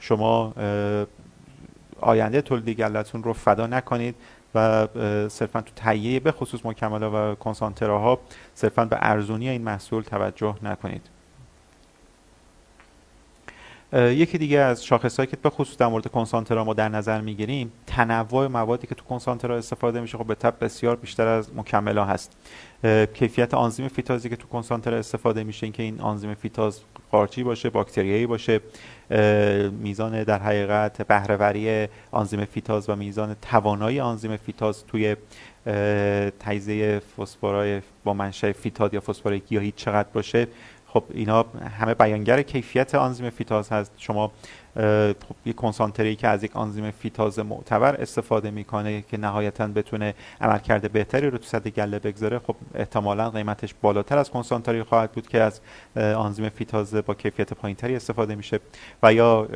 شما آینده تولید گلتون رو فدا نکنید و صرفا تو تهیه به خصوص مکمله و کنسانتراها صرفا به ارزونی این محصول توجه نکنید. یکی دیگه از شاخصهایی که به خصوص در مورد کنسانترا ما در نظر می‌گیریم تنوع موادی که تو کنسانترا استفاده میشه خب به طب بسیار بیشتر از مکملا هست. کیفیت آنزیم فیتازی که تو کنسانترا استفاده میشه اینکه این آنزیم فیتاز قارچی باشه باکتریایی باشه میزان در حقیقت بهرهوری آنزیم فیتاز و میزان توانایی آنزیم فیتاز توی تجزیه فسفرهای با منشأ فیتاد یا فسفرهای گیاهی چقدر باشه. خب اینا همه بیانگر کیفیت آنزیم فیتاز هست. شما خب یک کنسانتری که از یک آنزیم فیتاز معتبر استفاده می‌کنه که نهایتا بتونه عملکرد بهتری رو تو سطح گله بگذاره خب احتمالا قیمتش بالاتر از کنسانتری خواهد بود که از آنزیم فیتاز با کیفیت پایینتری استفاده میشه. و یا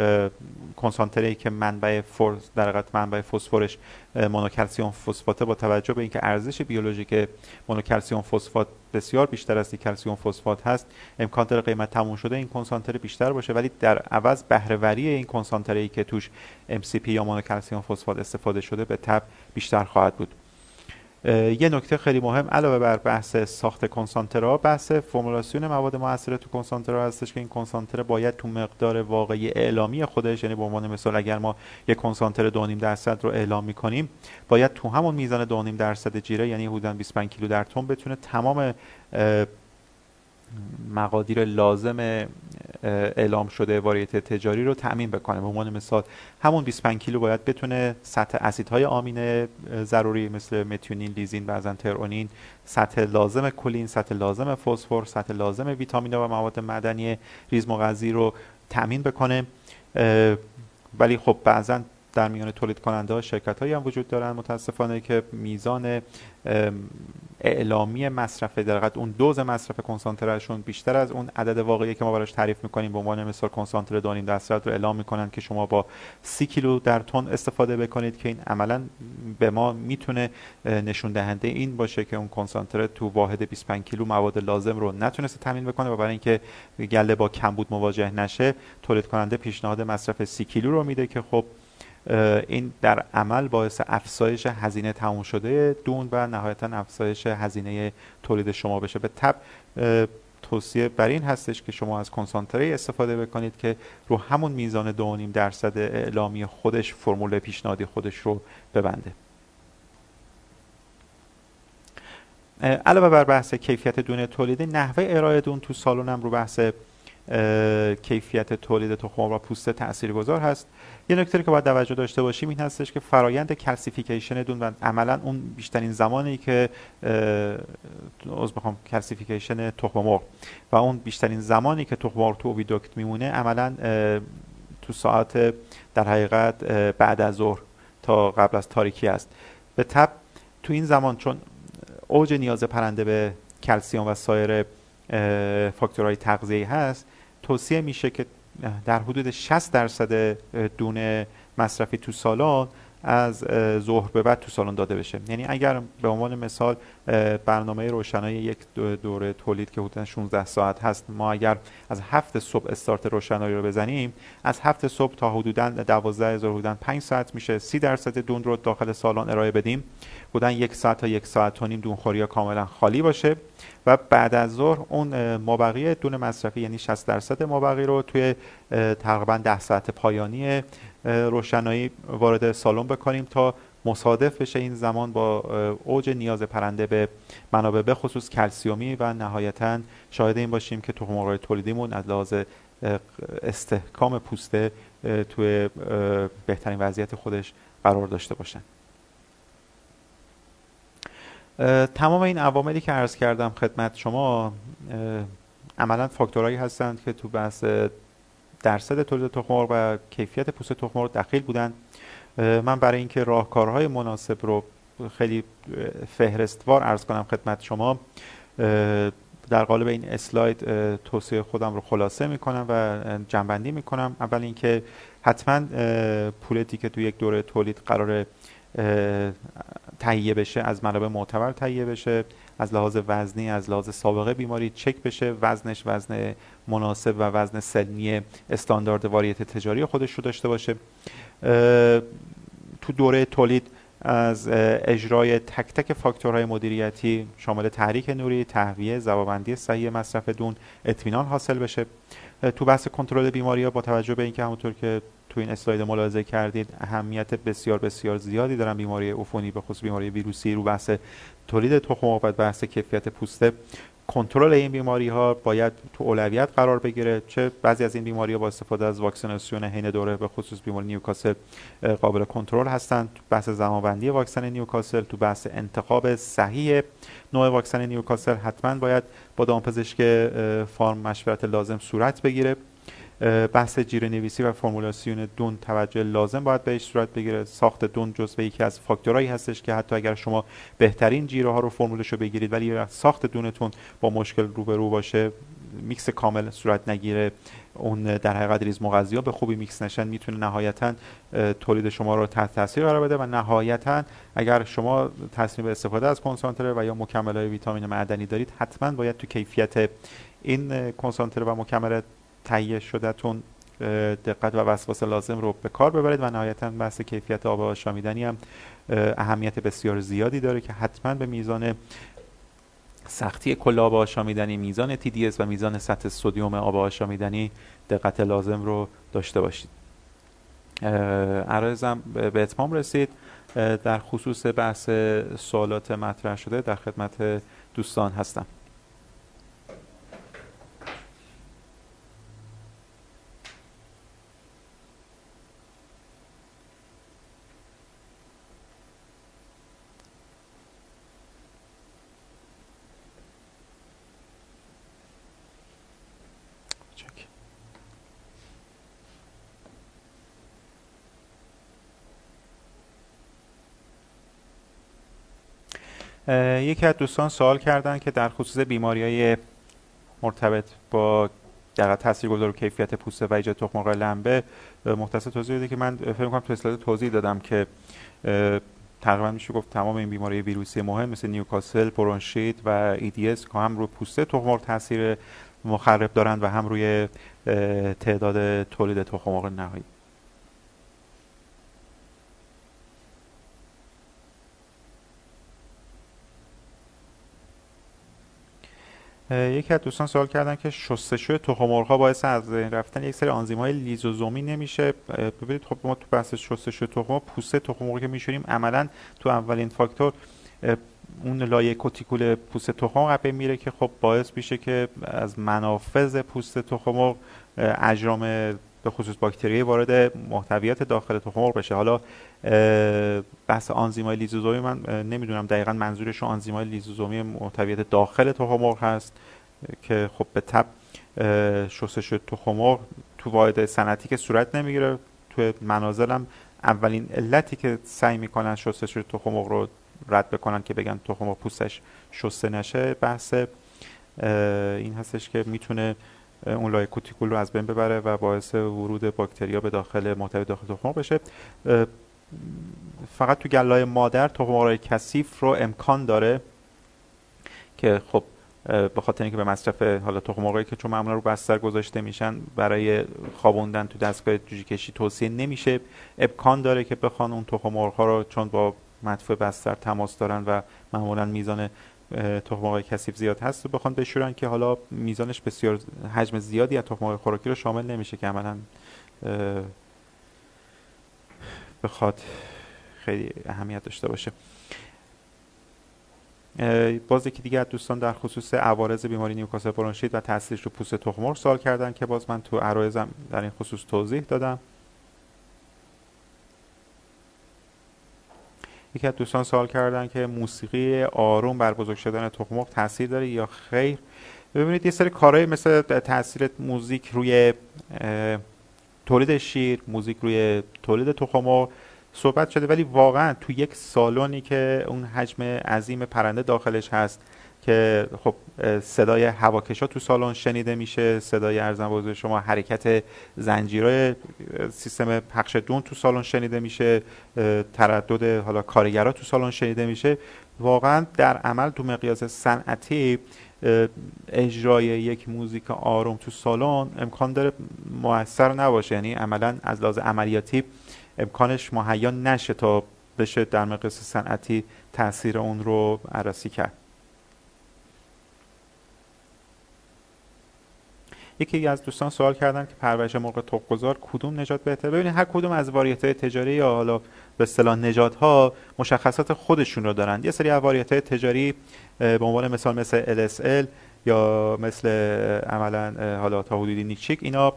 کنسانتری که منبع فورس در منبع فسفرش مونوکلسیوم فسفات با توجه به اینکه ارزش بیولوژیک مونوکلسیوم فسفات بسیار بیشتر از کلسیوم فسفات هست امکان داره قیمت تموم شده این کنسانتر بیشتر باشه ولی در عوض بهرهوری این کنسانتری که توش MCP یا مونوکلسیوم فسفات استفاده شده به تب بیشتر خواهد بود. یه نکته خیلی مهم علاوه بر بحث ساخت کنسانترا بحث فرمولاسیون مواد موثر تو کنسانترا هستش که این کنسانتر باید تو مقدار واقعی اعلامی خودش یعنی به عنوان مثال اگر ما یک کنسانتر 2.5 درصد رو اعلام می‌کنیم باید تو همون میزان 2.5 درصد جیره یعنی حدود 25 کیلو در تن بتونه تمام مقادیر لازم اعلام شده واریت تجاری رو تأمین بکنه. به عنوان مثال همون 25 کیلو باید بتونه سطح اسیدهای آمینه ضروری مثل متیونین لیزین بعضا ترونین سطح لازم کلین سطح لازم فسفر سطح لازم ویتامین و مواد معدنی ریز مغذی رو تأمین بکنه. ولی خب بعضا در میان تولید کننده ها شرکت هایی هم وجود دارن. متاسفانه که میزان اعلامی مصرف در اون دوز مصرف کنسانترشون بیشتر از اون عدد واقعی که ما براش تعریف می‌کنیم. به عنوان مثال کنسانتر دانیم درصد رو اعلام می‌کنن که شما با سی کیلو در تن استفاده بکنید که این عملا به ما می‌تونه نشون دهنده این باشه که اون کنسانتر تو واحد 25 کیلو مواد لازم رو نتونسته تامین بکنه و برای اینکه گله با کمبود مواجه نشه تولید کننده پیشنهاد مصرف سی کیلو رو میده که خب این در عمل باعث افزایش هزینه تموم شده دون و نهایتا افزایش هزینه تولید شما بشه. به تب توصیه بر این هستش که شما از کنسانتره استفاده بکنید که رو همون میزان دو درصد اعلامی خودش فرمول پیشنهادی خودش رو ببنده. علاوه بر بحث کیفیت دون تولیدی نحوه ارائه دون تو سالنم رو بحث کیفیت تولید تخم و پوست تاثیرگذار هست. یه نکته که باید توجه داشته باشیم این هستش که فرایند calcification دون و عملا اون بیشترین زمانی که از بخوام calcification تخم مرغ و اون بیشترین زمانی که تخم مرغ تو oviduct میمونه عملا تو ساعت در حقیقت بعد از ظهر تا قبل از تاریکی است. به تب تو این زمان چون اوج نیاز پرنده به کلسیوم و سایر فاکتورهای تغذیه هست توصیه میشه که در حدود 60 درصد دونه مصرفی تو سالن از ظهر به بعد تو سالن داده بشه. یعنی اگر به عنوان مثال برنامه روشنایی یک دوره تولید که حدود 16 ساعت هست ما اگر از هفت صبح استارت روشنایی رو بزنیم از هفت صبح تا حدودا 12 هزار حدودا 5 ساعت میشه. 30 درصد دون رو داخل سالن ارائه بدیم. بودن یک ساعت تا یک ساعت و نیم دونخوری ها کاملا خالی باشه. و بعد از ظهر اون مابقی دون مصرفی یعنی 60 درصد مابقی رو توی تقریبا 10 ساعت پایانی روشنایی وارد سالن بکنیم تا مصادف بشه این زمان با اوج نیاز پرنده به منابع به خصوص کلسیومی و نهایتا شاهد این باشیم که تخم تولیدیمون از لحاظ استحکام پوسته توی بهترین وضعیت خودش قرار داشته باشن. تمام این عواملی که عرض کردم خدمت شما عملا فاکتورهایی هستند که تو بحث درصد تولید تخم و کیفیت پوست تخم دخیل بودند. من برای اینکه راهکارهای مناسب رو خیلی فهرستوار عرض کنم خدمت شما در قالب این اسلاید توصیه خودم رو خلاصه می‌کنم و جنبندی می‌کنم. اول اینکه حتما پولتی که تو یک دوره تولید قرار تهیه بشه از منابع معتبر تهیه بشه. از لحاظ وزنی از لحاظ سابقه بیماری چک بشه. وزنش وزن مناسب و وزن سلنی استاندارد واریت تجاری خودش رو داشته باشه. تو دوره تولید از اجرای تک تک فاکتورهای مدیریتی شامل تحریک نوری، تهویه، ضوابندی صحیح مصرف دون اطمینان حاصل بشه. تو بحث کنترل بیماری ها با توجه به اینکه همونطور که تو این اسلاید ملاحظه کردید اهمیت بسیار بسیار زیادی دارن بیماری عفونی به خصوص بیماری ویروسی رو بحث تولید تخم و بحث کیفیت پوسته کنترل این بیماری ها باید تو اولویت قرار بگیره. چه بعضی از این بیماری ها با استفاده از واکسیناسیون حین دوره به خصوص بیماری نیوکاسل قابل کنترل هستند. بحث زمانبندی واکسن نیوکاسل تو بحث انتخاب صحیح نوع واکسن نیوکاسل حتما باید با دامپزشک farm مشورت لازم صورت بگیره. بحث جیره نویسی و فرمولاسیون دون توجه لازم باید بهش صورت بگیره. ساخت دون جزو یکی از فاکتورهایی هستش که حتی اگر شما بهترین جیره ها رو فرمولش رو بگیرید ولی ساخت دونتون با مشکل روبرو باشه میکس کامل صورت نگیره اون در حقیقت ریز مغذی به خوبی میکس نشن می‌تونه نهایتا تولید شما رو تحت تاثیر قرار بده و نهایتا اگر شما تصمیم به استفاده از کنسانتره و یا مکمل های ویتامین معدنی دارید حتما باید تو کیفیت این کنسانتره و مکمل تهیه شده‌تون دقت و وسواس لازم رو به کار ببرید و نهایتا بحث کیفیت آب آشامیدنی هم اهمیت بسیار زیادی داره که حتما به میزان سختی کل آب آشامیدنی میزان TDS و میزان سطح سدیم آب آشامیدنی دقت لازم رو داشته باشید. عرایزم به اتمام رسید. در خصوص بحث سوالات مطرح شده در خدمت دوستان هستم. یکی از دوستان سوال کردن که در خصوص بیماری های مرتبط با در تاثیرگذار کیفیت پوسته و ایجاد تخم لنبه مختصر توضیح بده که من فکر کنم تو اسلاید توضیح دادم که تقریبا میشه گفت تمام این بیماری ویروسی مهم مثل نیوکاسل، برونشیت و ایدیس که هم روی پوسته تخم تاثیر مخرب دارند و هم روی تعداد تولید تخم نهایی. یکی از دوستان سوال کردن که شستشوی تخم باعث از رفتن یک سری آنزیم های لیزوزومی نمیشه. ببینید خب ما تو بحث شستشوی تخم پوسته تخم که میشوریم عملا تو اولین فاکتور اون لایه کوتیکول پوست تخم قبل میره که خب باعث میشه که از منافذ پوست تخم اجرام به خصوص باکتری وارد محتویات داخل تخم بشه. حالا بحث آنزیمای لیزوزومی من نمی‌دونم دقیقا منظورش آنزیمای لیزوزومی محتویات داخل تخم هست که خب به تب شستشوی تخم تو واحد صنعتی که صورت نمی‌گیره. تو منازل اولین علتی که سعی می‌کنن شستشوی تخم رو رد بکنن که بگن تخم پوستش شسته نشه بحث این هستش که می‌تونه اون لایه کوتیکول رو از بین ببره و باعث ورود باکتریا به داخل محتوی داخل تخم بشه. فقط تو گلای مادر تخم کثیف رو امکان داره که خب به خاطر اینکه به مصرف حالا تخم که چون معمولا رو بستر گذاشته میشن برای خوابوندن تو دستگاه جوجه کشی توصیه نمیشه امکان داره که بخوان اون تخم ها رو چون با مدفوع بستر تماس دارن و معمولا میزان تخم کثیف زیاد هست و بخوان بشورن که حالا میزانش بسیار حجم زیادی از تخم خوراکی رو شامل نمیشه که عملا بخواد خیلی اهمیت داشته باشه. باز یکی دیگه از دوستان در خصوص عوارض بیماری نیوکاسل برونشیت و تاثیرش رو پوست تخم سوال کردن که باز من تو عرایزم در این خصوص توضیح دادم. یکی از دوستان سوال کردن که موسیقی آروم بر بزرگ شدن تخم تاثیر داره یا خیر؟ ببینید یه سری کارهای مثل تاثیر موزیک روی تولید شیر موزیک روی تولید تخم صحبت شده ولی واقعا تو یک سالونی که اون حجم عظیم پرنده داخلش هست که خب صدای هواکشا تو سالن شنیده میشه صدای ارزم شما حرکت زنجیرهای سیستم پخش دون تو سالن شنیده میشه تردد حالا کارگرا تو سالن شنیده میشه. واقعا در عمل تو مقیاس صنعتی اجرای یک موزیک آروم تو سالن امکان داره موثر نباشه. یعنی عملا از لحاظ عملیاتی امکانش مهیا نشه تا بشه در مقیاس صنعتی تاثیر اون رو عرضی کرد. یکی از دوستان سوال کردن که پرورش مرغ تخمگذار کدوم نژاد بهتره ببینید هر کدوم از واریت های تجاری یا حالا به اصطلاح نژادها مشخصات خودشون رو دارن یه سری از واریت های تجاری به عنوان مثال مثل LSL یا مثل عملا حالا تا حدودی Nick Chick اینا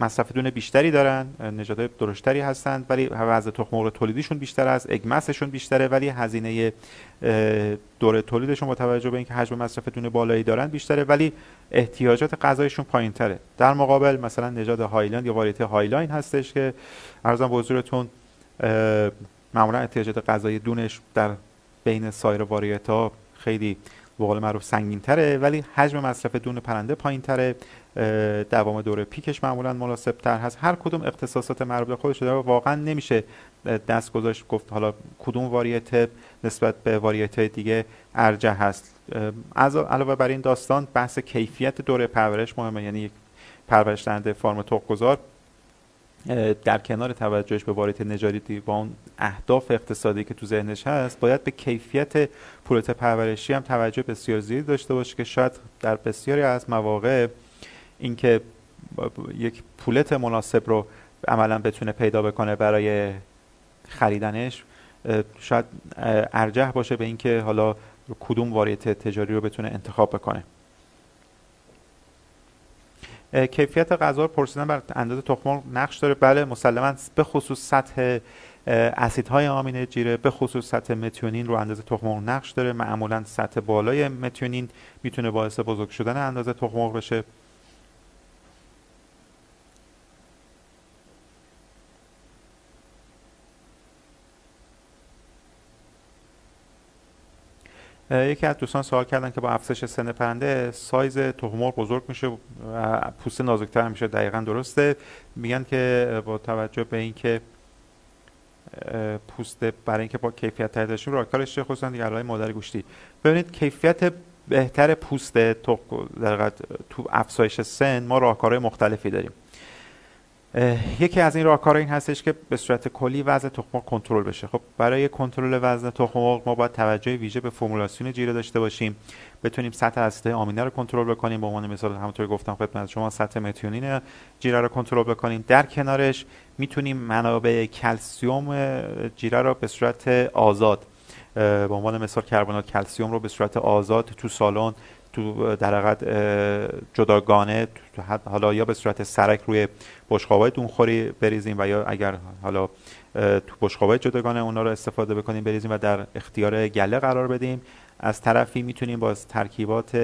مصرف دونه بیشتری دارن نژادهای درشتری هستند ولی وضع تخم مرغ تولیدیشون بیشتر است egg mass شون بیشتره ولی هزینه دوره تولیدشون با توجه به اینکه حجم مصرف دونه بالایی دارن بیشتره ولی احتیاجات غذاییشون پایین تره در مقابل مثلا نژاد هایلند یا واریته Hy-Line هستش که عرضم به حضورتون معمولا احتیاجات غذایی دونش در بین سایر واریت ها خیلی به قول معروف سنگین تره ولی حجم مصرف دون پرنده پایین تره دوام دوره پیکش معمولا مناسب تر هست. هر کدوم اختصاصات مربوط خودش داره. واقعا نمیشه دست گذاشت گفت حالا کدوم واریت نسبت به واریت دیگه ارجه هست. از علاوه بر این داستان بحث کیفیت دوره پرورش مهمه. یعنی یک پرورش دهنده فارم تخمگذار در کنار توجهش به واریت نجاریتی با اون اهداف اقتصادی که تو ذهنش هست باید به کیفیت پولت پرورشی هم توجه بسیار زیادی داشته باشه که شاید در بسیاری از مواقع اینکه یک پولت مناسب رو عملا بتونه پیدا بکنه برای خریدنش شاید ارجح باشه به اینکه حالا کدوم واریت تجاری رو بتونه انتخاب بکنه. کیفیت غذا رو پرسیدن بر اندازه تخم نقش داره. بله مسلما به خصوص سطح اسیدهای آمینه جیره به خصوص سطح متیونین رو اندازه تخم نقش داره. معمولا سطح بالای متیونین می‌تونه باعث بزرگ شدن اندازه تخم بشه. یکی از دوستان سوال کردن که با افزایش سن پرنده سایز تخم بزرگ میشه پوست نازکتر میشه. دقیقا درسته. میگن که با توجه به اینکه پوست برای اینکه با کیفیت تر داشتیم راهکارش چه خصوصا دیگه مادر گوشتی. ببینید کیفیت بهتر پوست در تو افزایش سن ما راهکارهای مختلفی داریم. یکی از این راهکارها این هستش که به صورت کلی وزن تخم کنترل بشه. خب برای کنترل وزن تخم ما باید توجه ویژه به فرمولاسیون جیره داشته باشیم. بتونیم سطح اسیدهای آمینه رو کنترل بکنیم. به عنوان مثال همونطور گفتم خدمت شما سطح متیونین جیره رو کنترل بکنیم. در کنارش می‌تونیم منابع کلسیوم جیره رو به صورت آزاد به عنوان مثال کربنات کلسیوم رو به صورت آزاد تو سالن تو در جداگانه حالا یا به صورت سرک روی بشقابای دونخوری بریزیم و یا اگر حالا تو بشقابای جداگانه اونا رو استفاده بکنیم بریزیم و در اختیار گله قرار بدیم. از طرفی می‌تونیم با ترکیبات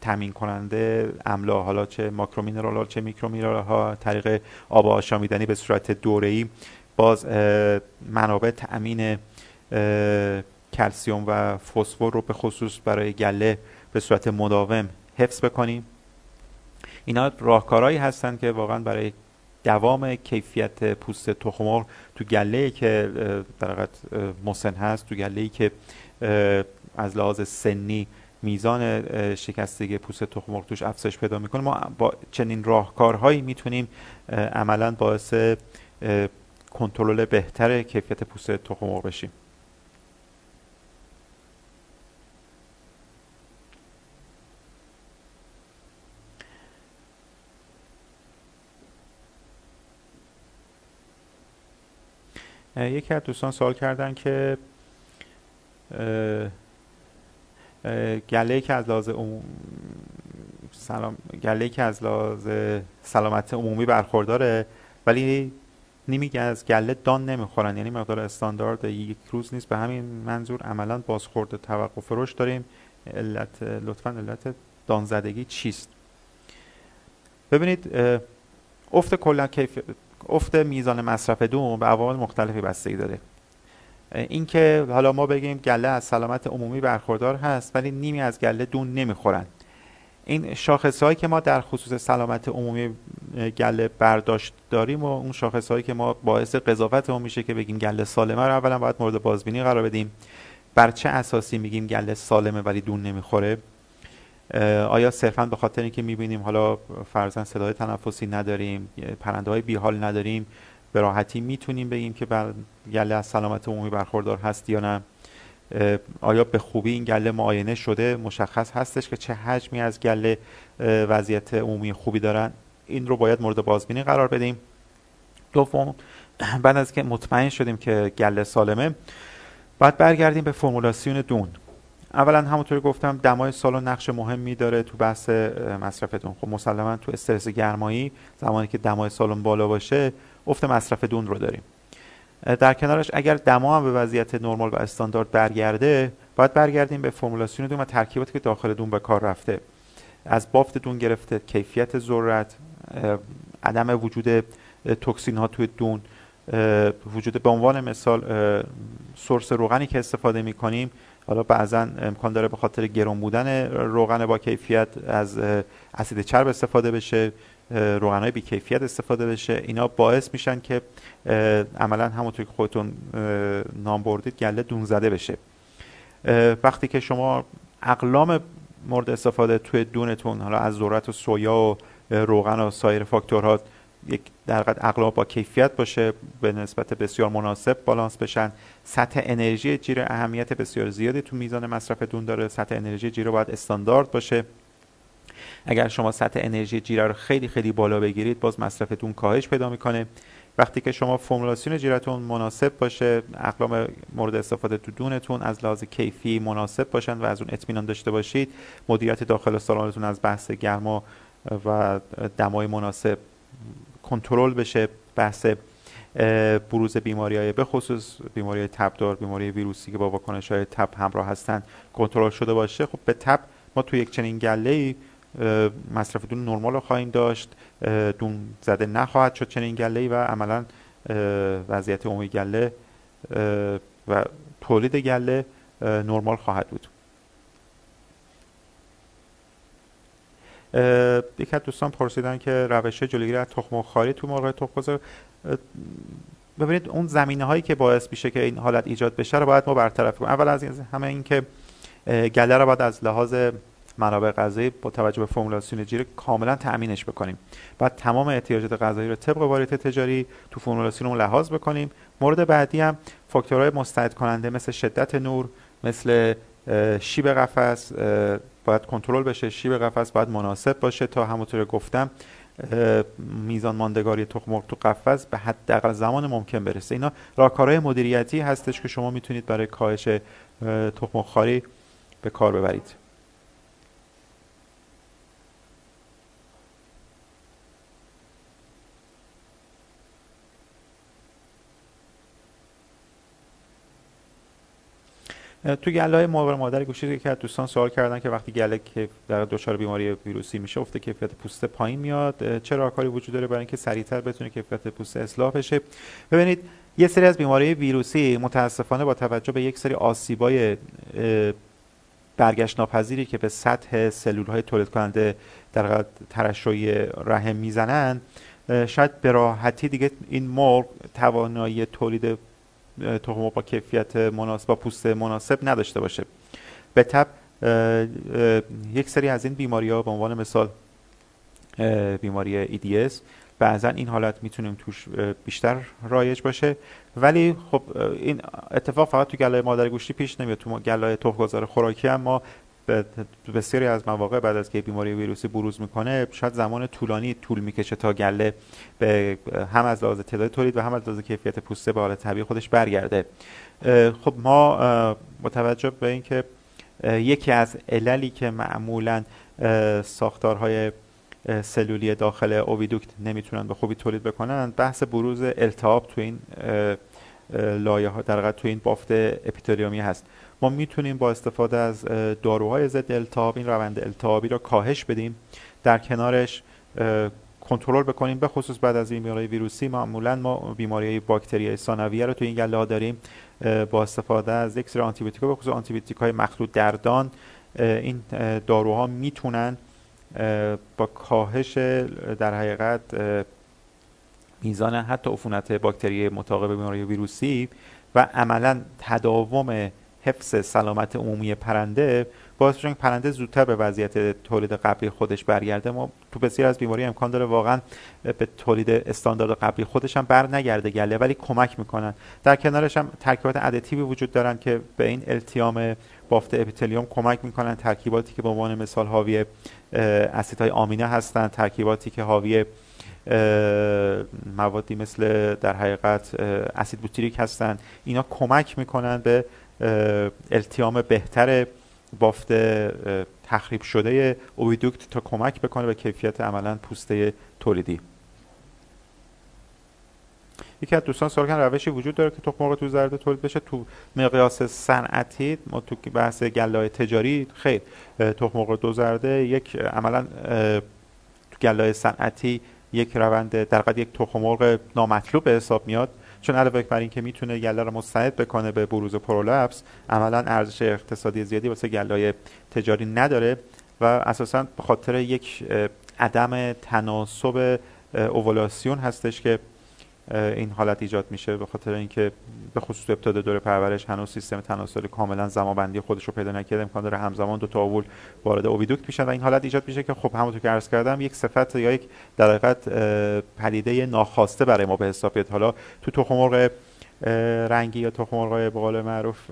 تامین کننده املاح حالا چه macromineral ها چه micromineral ها طریق آب آشامیدنی به صورت دوره‌ای. باز منابع تأمین کلسیوم و فسفر رو به خصوص برای گله به صورت مداوم حفظ بکنیم. اینا راهکارهایی هستند که واقعا برای دوام کیفیت پوست تخم تو گله که در مسن هست تو گله که از لحاظ سنی میزان شکستگی پوست تخم توش افزایش پیدا می‌کنه. ما با چنین راهکارهایی می‌تونیم عملا باعث کنترل بهتر کیفیت پوست تخم بشیم. یکی از دوستان سوال کردن که گله که از لحاظ سلام گله که از لحاظ سلامت عمومی برخورداره ولی نمیگه از گله دان نمی‌خورن. یعنی مقدار استاندارد یک روز نیست. به همین منظور عملا بازخورد توقف رشد داریم. علت لطفا علت دانزدگی چیست؟ ببینید افت کلا کیف افت میزان مصرف دوم به عوامل مختلفی بستگی داره. اینکه حالا ما بگیم گله از سلامت عمومی برخوردار هست ولی نیمی از گله دون نمی‌خورن. این شاخص هایی که ما در خصوص سلامت عمومی گله برداشت داریم و اون شاخص هایی که ما باعث قضاوت ما میشه که بگیم گله سالمه رو اولا باید مورد بازبینی قرار بدیم. بر چه اساسی میگیم گله سالمه ولی دون نمی‌خوره؟ آیا صرفا به خاطر اینکه می‌بینیم حالا فرزن صدای تنفسی نداریم پرنده های بیحال نداریم به راحتی می‌تونیم بگیم که بر گله از سلامت عمومی برخوردار هست یا نه؟ آیا به خوبی این گله معاینه شده مشخص هستش که چه حجمی از گله وضعیت عمومی خوبی دارن؟ این رو باید مورد بازبینی قرار بدیم. دوم [CLEARS THROAT] بعد از که مطمئن شدیم که گله سالمه باید برگردیم به فرمولاسیون دون. اولا همونطوری گفتم دمای سالن نقش مهمی داره تو بحث مصرفتون. خب مسلما تو استرس گرمایی زمانی که دمای سالن بالا باشه افت مصرف دون رو داریم. در کنارش اگر دما هم به وضعیت نرمال و استاندارد برگرده باید برگردیم به فرمولاسیون دون و ترکیباتی که داخل دون به کار رفته. از بافت دون گرفته کیفیت ذرت عدم وجود توکسین ها توی دون وجود به عنوان مثال سورس روغنی که استفاده می کنیم حالا بعضا امکان داره به خاطر گرون بودن روغن با کیفیت از اسید چرب استفاده بشه روغن های بی کیفیت استفاده بشه. اینا باعث میشن که عملا همونطور که خودتون نام بردید گله دون زده بشه. وقتی که شما اقلام مورد استفاده توی دونتون حالا از ذرت و سویا و روغن و سایر فاکتورها یک در اقلام با کیفیت باشه به نسبت بسیار مناسب بالانس بشن. سطح انرژی جیره اهمیت بسیار زیادی تو میزان مصرفتون داره. سطح انرژی جیره باید استاندارد باشه. اگر شما سطح انرژی جیره رو خیلی خیلی بالا بگیرید باز مصرفتون کاهش پیدا می‌کنه. وقتی که شما فرمولاسیون جیرتون مناسب باشه اقلام مورد استفاده تو دونتون از لحاظ کیفی مناسب باشن و از اون اطمینان داشته باشید مدیریت داخل سالانتون از بحث گرما و دمای مناسب کنترل بشه بحث بروز بیماری های به خصوص بیماری تبدار بیماری ویروسی که با واکنش های تب همراه هستن کنترل شده باشه. خب به تب ما تو یک چنین گله مصرف دون نرمال رو خواهیم داشت دون زده نخواهد شد چنین گله و عملا وضعیت عمومی گله و تولید گله نرمال خواهد بود. یکی از دوستان پرسیدن که روش جلوگیری از تخم تو مرغ تخم‌گذار ببینید اون زمینه هایی که باعث میشه که این حالت ایجاد بشه رو باید ما برطرف کنیم. اول از همه این که گله رو باید از لحاظ منابع غذایی با توجه به فرمولاسیون جیره کاملا تأمینش بکنیم. بعد تمام احتیاجات غذایی رو طبق واریت تجاری تو فرمولاسیون لحاظ بکنیم. مورد بعدی هم فاکتورهای مستعد کننده مثل شدت نور مثل شیب قفس باید کنترل بشه شیب قفس باید مناسب باشه. تا همونطور گفتم میزان ماندگاری تخم تو قفس به حداقل زمان ممکن برسه. اینا راهکارهای مدیریتی هستش که شما می‌تونید برای کاهش تخم خاری به کار ببرید. تو گله های مادر مادر گوشی که از دوستان سوال کردن که وقتی گله که در دچار بیماری ویروسی میشه افته کیفیت پوست پایین میاد. چه راهکاری وجود داره؟ برای اینکه سریعتر بتونه کیفیت پوست اصلاح بشه. ببینید یه سری از بیماری ویروسی متاسفانه با توجه به یک سری آسیبای برگشت ناپذیری که به سطح سلول های تولید کننده در ترشحی رحم می‌زنن شاید به راحتی دیگه این مرغ توانایی تولید تخم با کیفیت مناسب با پوست مناسب نداشته باشه. به تب یک سری از این بیماری ها به عنوان مثال بیماری EDS بعضا این حالت می‌تونیم توش بیشتر رایج باشه. ولی خب این اتفاق فقط تو گله مادر گوشتی پیش نمیاد تو گله تخمگذار خوراکی هم ما بسیاری از مواقع بعد از که بیماری ویروسی بروز می‌کنه شاید زمان طولانی طول می‌کشه تا گله به هم از لحاظ تعداد تولید و هم از لحاظ کیفیت پوسته به حالت طبیعی خودش برگرده. خب ما متوجه به اینکه یکی از عللی که معمولا ساختارهای سلولی داخل اوویدوکت نمی‌تونن به خوبی تولید بکنن بحث بروز التهاب تو این لایه ها در تو این بافت اپیتلیومی هست. ما می‌تونیم با استفاده از داروهای ضد التهاب این روند التهابی را کاهش بدیم در کنارش کنترل بکنیم به خصوص بعد از بیماری ویروسی. معمولا ما بیماری باکتری ثانویه رو تو این گله ها داریم با استفاده از یک سری آنتی به خصوص آنتی های مخلوط دردان این داروها می‌تونن با کاهش در حقیقت میزان حتی عفونت باکتری متعاقب بیماری ویروسی و عملا تداوم حفظ سلامت عمومی پرنده باعث میشه پرنده زودتر به وضعیت تولید قبلی خودش برگرده. ما تو بسیار از بیماری امکان داره واقعا به تولید استاندارد قبلی خودش هم بر نگرده گله ولی کمک می‌کنن. در کنارش هم ترکیبات ادتیوی وجود دارن که به این التیام بافت اپیتلیوم کمک می‌کنن. ترکیباتی که به عنوان مثال حاوی اسیدهای آمینه هستن. ترکیباتی که حاوی موادی مثل در حقیقت اسید بوتریک هستن. اینا کمک می‌کنن به التیام بهتر بافت تخریب شده اویدوکت تا کمک بکنه به کیفیت عملا پوسته تولیدی. یکی از دوستان سوال کردن روشی وجود داره که تخم مرغ تو زرده تولید بشه؟ تو مقیاس صنعتی ما تو بحث گله تجاری خیر تخم مرغ دو زرده یک عملا تو گله صنعتی یک روند در یک تخم مرغ نامطلوب به حساب میاد. چون علاوه بر اینکه می‌تونه گله رو مستعد بکنه به بروز پرولپس عملا ارزش اقتصادی زیادی واسه گله تجاری نداره و اساسا به خاطر یک عدم تناسب اوولاسیون هستش که این حالت ایجاد میشه به خاطر اینکه به خصوص ابتدا دور پرورش هنوز سیستم تناسلی کاملا زمانبندی خودش رو پیدا نکرده. امکان داره همزمان دو تا اوول وارد اوویدوکت میشن و این حالت ایجاد میشه که خب همونطور که عرض کردم یک صفت یا یک در حقیقت پدیده ناخواسته برای ما به حساب بیاد. حالا تو تخم مرغ رنگی یا تخم مرغ به معروف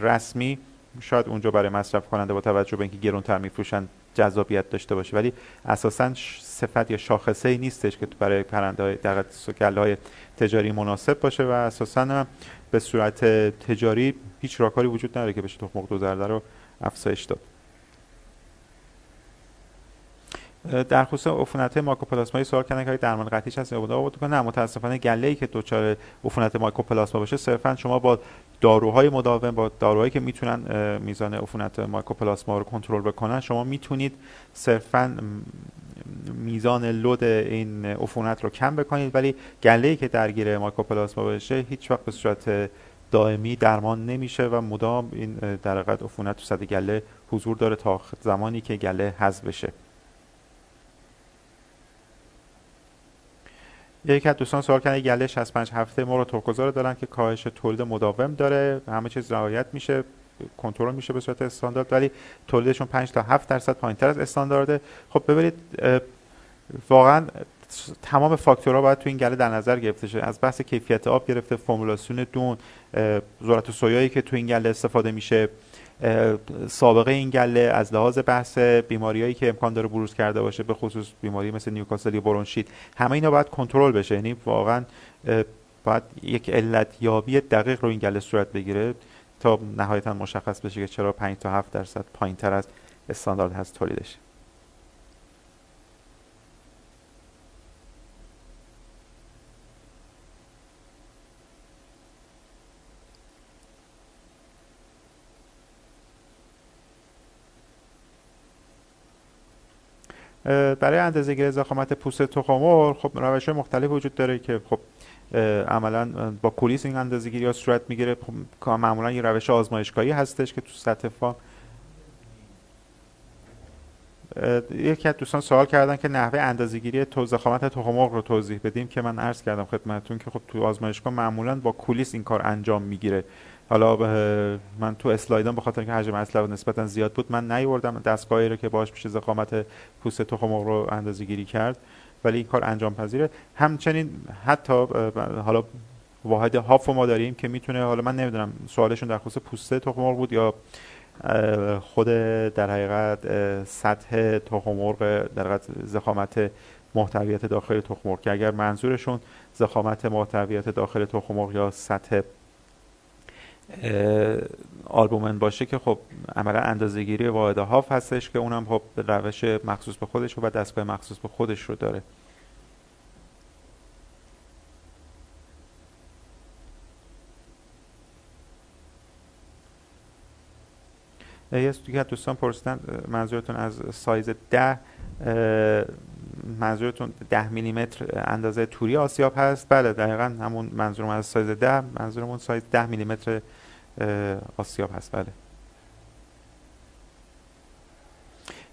رسمی شاید اونجا برای مصرف کننده با توجه به اینکه گرونتر میفروشن جذابیت داشته باشه. ولی اساسا صفت یا شاخصه ای نیستش که برای پرنده های در های تجاری مناسب باشه و اساسا به صورت تجاری هیچ راکاری وجود نداره که بشه تخم مرغ دوزرده رو افزایش داد. در خصوص عفونت مایکوپلاسمایی سوال کردن که درمان قطعیش هست یا بود نه متاسفانه گله ای که دچار عفونت مایکوپلاسما باشه صرفا شما با داروهای مداوم با داروهایی که می‌تونن میزان عفونت مایکوپلاسما رو کنترل بکنن شما می‌تونید صرفا میزان لود این عفونت رو کم بکنید ولی گله که درگیر مایکوپلاسما باشه هیچ وقت به صورت دائمی درمان نمیشه و مدام این در عفونت تو صد گله حضور داره تا زمانی که گله حذف بشه. یک از دوستان سوال کردن گله 65 هفته ما رو ترکوزار دارن که کاهش تولید مداوم داره همه چیز رعایت میشه کنترل میشه به صورت استاندارد ولی تولیدشون 5 تا 7 درصد پایینتر از استاندارده. خب ببینید واقعا تمام فاکتورها باید تو این گله در نظر گرفته شه. از بحث کیفیت آب گرفته فرمولاسیون دون ذرت سویایی که تو این گله استفاده میشه. سابقه این گله از لحاظ بحث بیماریایی که امکان داره بروز کرده باشه به خصوص بیماری مثل نیوکاسل یا برونشیت همه اینا باید کنترل بشه. یعنی واقعا باید یک علت یابی دقیق رو این گله صورت بگیره تا نهایتا مشخص بشه که چرا 5 تا 7 درصد پایین تر از استاندارد هست تولیدش. برای اندازه گیری زخامت پوست تخمر خب روش مختلف وجود داره که خب عملا با کولیس این اندازه گیری ها صورت می‌گیره. خب معمولا یه روش آزمایشگاهی هستش که تو سطح فا یکی از دوستان سوال کردن که نحوه اندازه‌گیری تو زخامت تخم رو توضیح بدیم که من عرض کردم خدمتتون که خب تو آزمایشگاه معمولا با کولیس این کار انجام می‌گیره. حالا من تو اسلایدم خاطر که حجم اصل نسبتا زیاد بود من نیوردم دستگاهی رو که باش میشه زخامت پوست تخم رو اندازه گیری کرد ولی این کار انجام پذیره. همچنین حتی حالا واحد هاف ما داریم که می‌تونه حالا من نمی‌دونم سوالشون در خصوص پوست تخم بود یا خود در حقیقت سطح تخم در حقیقت زخامت محتویت داخل تخم که اگر منظورشون زخامت محتویت داخل تخم یا سطح آلبومن باشه که خب عملا اندازه‌گیری واحد هاف هستش که اونم خب روش مخصوص به خودش و دستگاه مخصوص به خودش رو داره. یه دیگه دوستان پرسیدن منظورتون از سایز ده منظورتون ده میلیمتر اندازه توری آسیاب هست؟ بله دقیقا همون منظورم از سایز ده منظورمون سایز ده میلیمتر آسیاب هست. بله.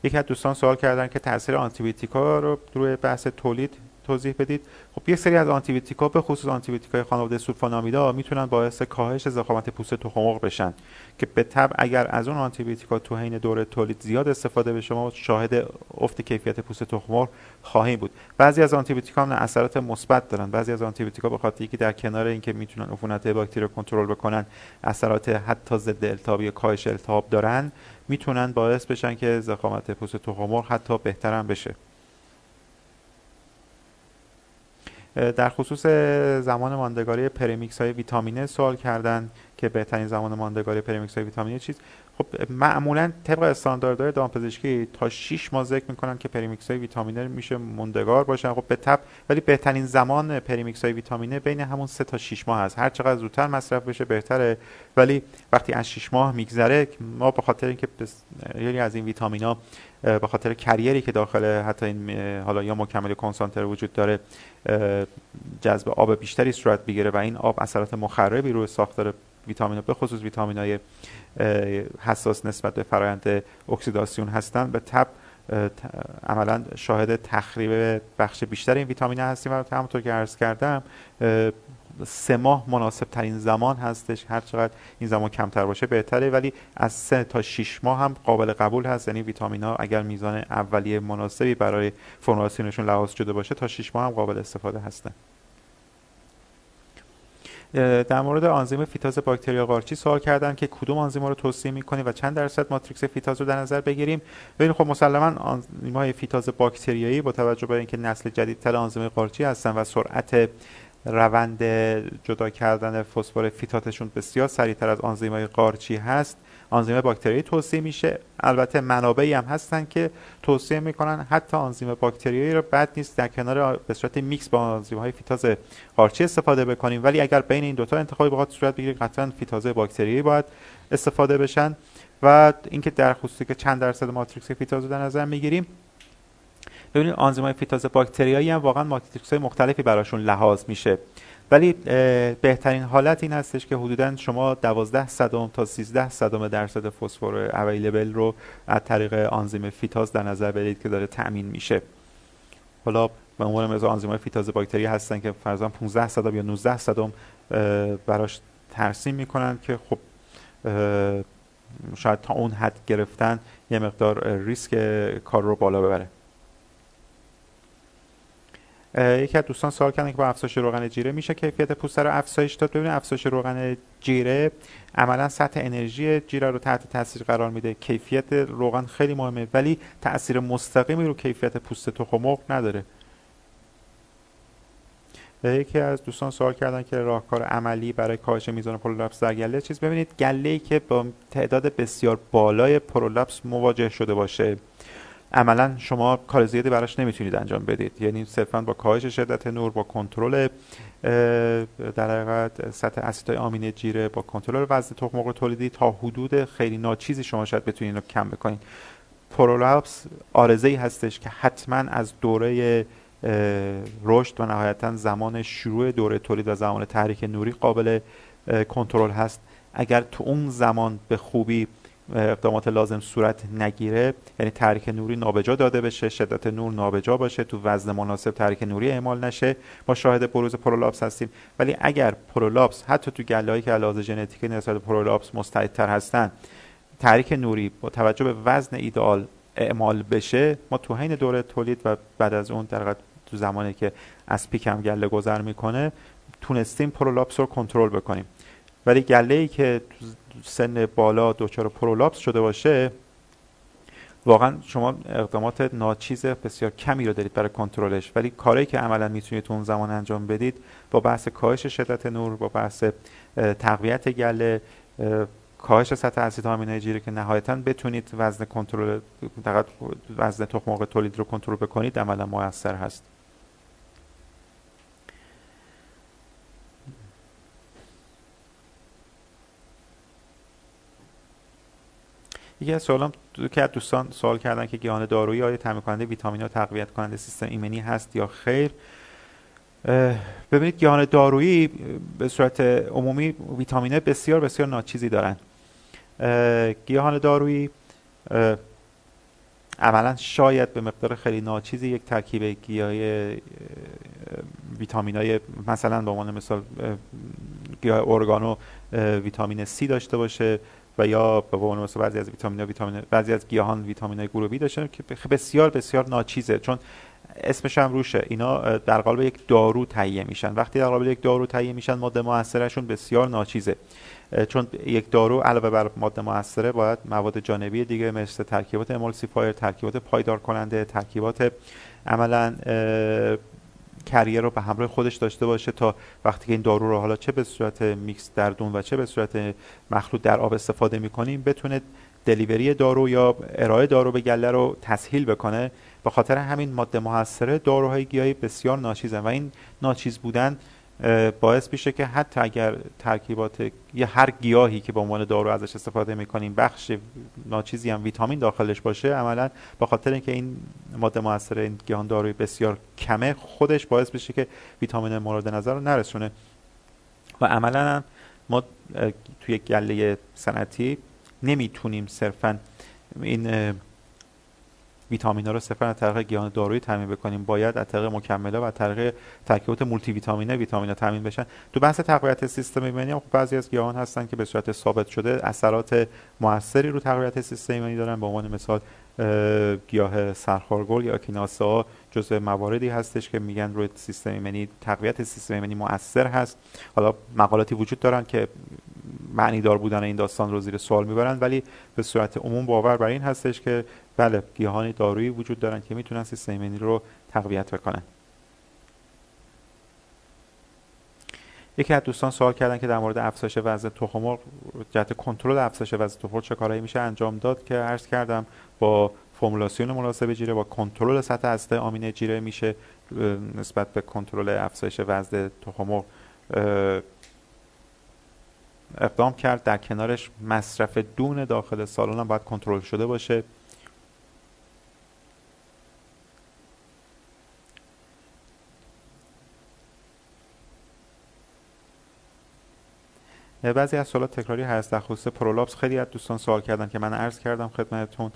یکی از دوستان سوال کردن که تاثیر آنتیبیوتیکا رو روی بحث تولید توضیح بدید. خب یک سری از آنتیبیوتیکا به خصوص آنتیبیوتیکای خانواده سولفانامیدا می‌تونن باعث کاهش زخامت پوست تخم بشن که به طب اگر از اون آنتیبیوتیکا تو حین دوره تولید زیاد استفاده بشه ما شاهد افت کیفیت پوست تخم خواهیم بود. بعضی از آنتیبیوتیکا هم اثرات مثبت دارن. بعضی از آنتیبیوتیکا به خاطر اینکه در کنار اینکه می‌تونن عفونت باکتری رو کنترل بکنن اثرات حتی ضد التهابی کاهش التهاب دارن می‌تونن باعث بشن که ضخامت پوست تخم حتی بهتر بشه. در خصوص زمان ماندگاری premix های ویتامینه سوال کردن. که بهترین زمان ماندگاری premix های ویتامینه چیز. خب معمولا طبق استانداردهای دامپزشکی تا 6 ماه ذکر می‌کنن که premix های ویتامینه میشه موندگار باشن. خب به تب ولی بهترین زمان premix های ویتامینه بین همون 3 تا 6 ماه هست. هر چقدر زودتر مصرف بشه بهتره. ولی وقتی از 6 ماه میگذره ما به خاطر اینکه یعنی از این ویتامینا به خاطر کریری که داخل حتی این حالا یا مکمل کنسانتر وجود داره جذب آب بیشتری صورت بگیره و این آب اثرات مخربی روی ساختار ویتامین به خصوص ویتامین های حساس نسبت به فرایند اکسیداسیون هستن به تب عملا شاهد تخریب بخش بیشتر این ویتامین هستیم. و همونطور که عرض کردم سه ماه مناسب ترین زمان هستش. هر چقدر این زمان کمتر باشه بهتره. ولی از سه تا 6 ماه هم قابل قبول هست. یعنی ویتامین ها اگر میزان اولیه مناسبی برای فرمولاسیونشون لحاظ شده باشه تا 6 ماه هم قابل استفاده هستن. در مورد آنزیم فیتاز باکتریا قارچی سوال کردن که کدوم آنزیم رو توصیه می‌کنیم و چند درصد ماتریکس فیتاز رو در نظر بگیریم. ببینید خب مسلما آنزیم های فیتاز باکتریایی با توجه به اینکه نسل جدیدتر آنزیم قارچی هستن و سرعت روند جدا کردن فسفر فیتاتشون بسیار سریعتر از آنزیم‌های قارچی هست آنزیم باکتریایی توصیه میشه. البته منابعی هم هستن که توصیه می‌کنن. حتی آنزیم باکتریایی رو بد نیست در کنار به صورت میکس با آنزیم های فیتاز قارچی استفاده بکنیم. ولی اگر بین این دوتا انتخابی بخواد صورت بگیره قطعا فیتاز باکتریایی باید استفاده بشن. و اینکه در خصوصی که چند درصد matrix فیتاز رو در نظر می‌گیریم ببینید آنزیم های فیتاز باکتریایی هم واقعا ماتریکس های مختلفی براشون لحاظ میشه. ولی بهترین حالت این هستش که حدودا شما 12 صدم تا 13 صدم درصد فسفر اویلیبل رو از طریق آنزیم فیتاز در نظر بگیرید که داره تأمین میشه. حالا به عنوان مثال آنزیم های فیتاز باکتری هستن که فرضاً 15 صدم یا 19 صدم براش ترسیم می‌کنن که خب شاید تا اون حد گرفتن یه مقدار ریسک کار رو بالا ببره. یکی از دوستان سوال کردن که با افزایش روغن جیره میشه کیفیت پوست رو افزایش داد؟ ببینید افزایش روغن جیره عملا سطح انرژی جیره رو تحت تاثیر قرار میده. کیفیت روغن خیلی مهمه ولی تاثیر مستقیمی رو کیفیت پوست تخم نداره. یکی از دوستان سوال کردن که راهکار عملی برای کاهش میزان پرولپس در گله چیز ببینید گله ای که با تعداد بسیار بالای پرولپس مواجه شده باشه. عملا شما کار زیادی براش نمی‌تونید انجام بدید. یعنی صرفا با کاهش شدت نور با کنترل در حقیقت سطح اسیدهای آمینه جیره با کنترل وزن تخم مرغ تولیدی تا حدود خیلی ناچیزی شما شاید بتونید رو کم بکنید. پرولپس آرزه ای هستش که حتما از دوره رشد و نهایتا زمان شروع دوره تولید و زمان تحریک نوری قابل کنترل هست. اگر تو اون زمان به خوبی اقدامات لازم صورت نگیره یعنی تحریک نوری نابجا داده بشه شدت نور نابجا باشه تو وزن مناسب تحریک نوری اعمال نشه ما شاهد بروز prolapse هستیم. ولی اگر prolapse حتی تو گله‌ای که علاوه ژنتیکی نسبت prolapse مستعدتر هستن تحریک نوری با توجه به وزن ایدئال اعمال بشه ما تو حین دوره تولید و بعد از اون در تو زمانی که از peak م گله گذر می‌کنه تونستیم prolapse رو کنترل بکنیم. ولی گله ای که سن بالا دچار prolapse شده باشه واقعا شما اقدامات ناچیز بسیار کمی رو دارید برای کنترلش. ولی کاری که عملا می‌تونید تو اون زمان انجام بدید با بحث کاهش شدت نور با بحث تقویت گله کاهش سطح اسید آمینه جیره که نهایتا بتونید وزن کنترل وزن تخم تولید رو کنترل بکنید عملا موثر هست. یکی از سوالام که از دوستان سوال کردن که گیاهان دارویی آیا تامین کننده ویتامین ها تقویت کننده سیستم ایمنی هست یا خیر؟ ببینید گیاهان دارویی به صورت عمومی ویتامین بسیار بسیار ناچیزی دارن. گیاهان دارویی عملا شاید به مقدار خیلی ناچیزی یک ترکیب گیاهی ویتامین های مثلا به عنوان مثال گیاه ارگانو ویتامین C داشته باشه. و یا به عنوان مثلا بعضی از ویتامین ویتامین بعضی از گیاهان ویتامین گروه بی داشتن که بسیار بسیار ناچیزه. چون اسمش هم روشه. اینا در قالب یک دارو تهیه میشن. وقتی در قالب یک دارو تهیه میشن ماده موثرشون بسیار ناچیزه. چون یک دارو علاوه بر ماده موثره باید مواد جانبی دیگه مثل ترکیبات emulsifier ترکیبات پایدار کننده ترکیبات عملا carrier رو به همراه خودش داشته باشه تا وقتی که این دارو رو حالا چه به صورت میکس در دون و چه به صورت مخلوط در آب استفاده می‌کنیم بتونه delivery دارو یا ارائه دارو به گله رو تسهیل بکنه. به خاطر همین ماده موثره داروهای گیاهی بسیار ناچیزن و این ناچیز بودن باعث میشه که حتی اگر ترکیبات یا هر گیاهی که به عنوان دارو ازش استفاده می‌کنیم بخش ناچیزی هم ویتامین داخلش باشه عملا به خاطر اینکه این ماده موثر این گیاهان داروی بسیار کمه خودش باعث بشه که ویتامین مورد نظر رو نرسونه. و عملا ما توی گله صنعتی نمی‌تونیم صرفا این ویتامینا رو صرفا از طریق گیاهان دارویی تامین بکنیم. باید از طریق مکمله و طریق ترکیبات مولتی ویتامینه ویتامینا تامین بشن. تو بحث تقویت سیستم ایمنی هم خب بعضی از گیاهان هستن که به صورت ثابت شده اثرات موثری رو تقویت سیستم ایمنی دارن. به عنوان مثال گیاه سرخارگل یا اکیناسا جزء مواردی هستش که میگن روی سیستم ایمنی تقویت سیستم ایمنی مؤثر هست. حالا مقالاتی وجود دارن که معنی دار بودن این داستان رو زیر سوال می‌برن ولی به صورت عموم باور بر این هستش که بله گیاهان دارویی وجود دارن که می‌تونن سیستم ایمنی رو تقویت بکنن. یکی از دوستان سوال کردن که در مورد افزایش وزن تخم مرغ جهت کنترل افزایش وزن تخم چه کارهایی میشه انجام داد که عرض کردم با فرمولاسیون مناسب جیره با کنترل سطح هسته آمینه جیره میشه نسبت به کنترل افزایش وزن تخم اقدام کرد. در کنارش مصرف دون داخل سالن هم باید کنترل شده باشه. بعضی از سوالات تکراری هست. در خصوص پرولابس خیلی از دوستان سوال کردن که من عرض کردم خدمتتون.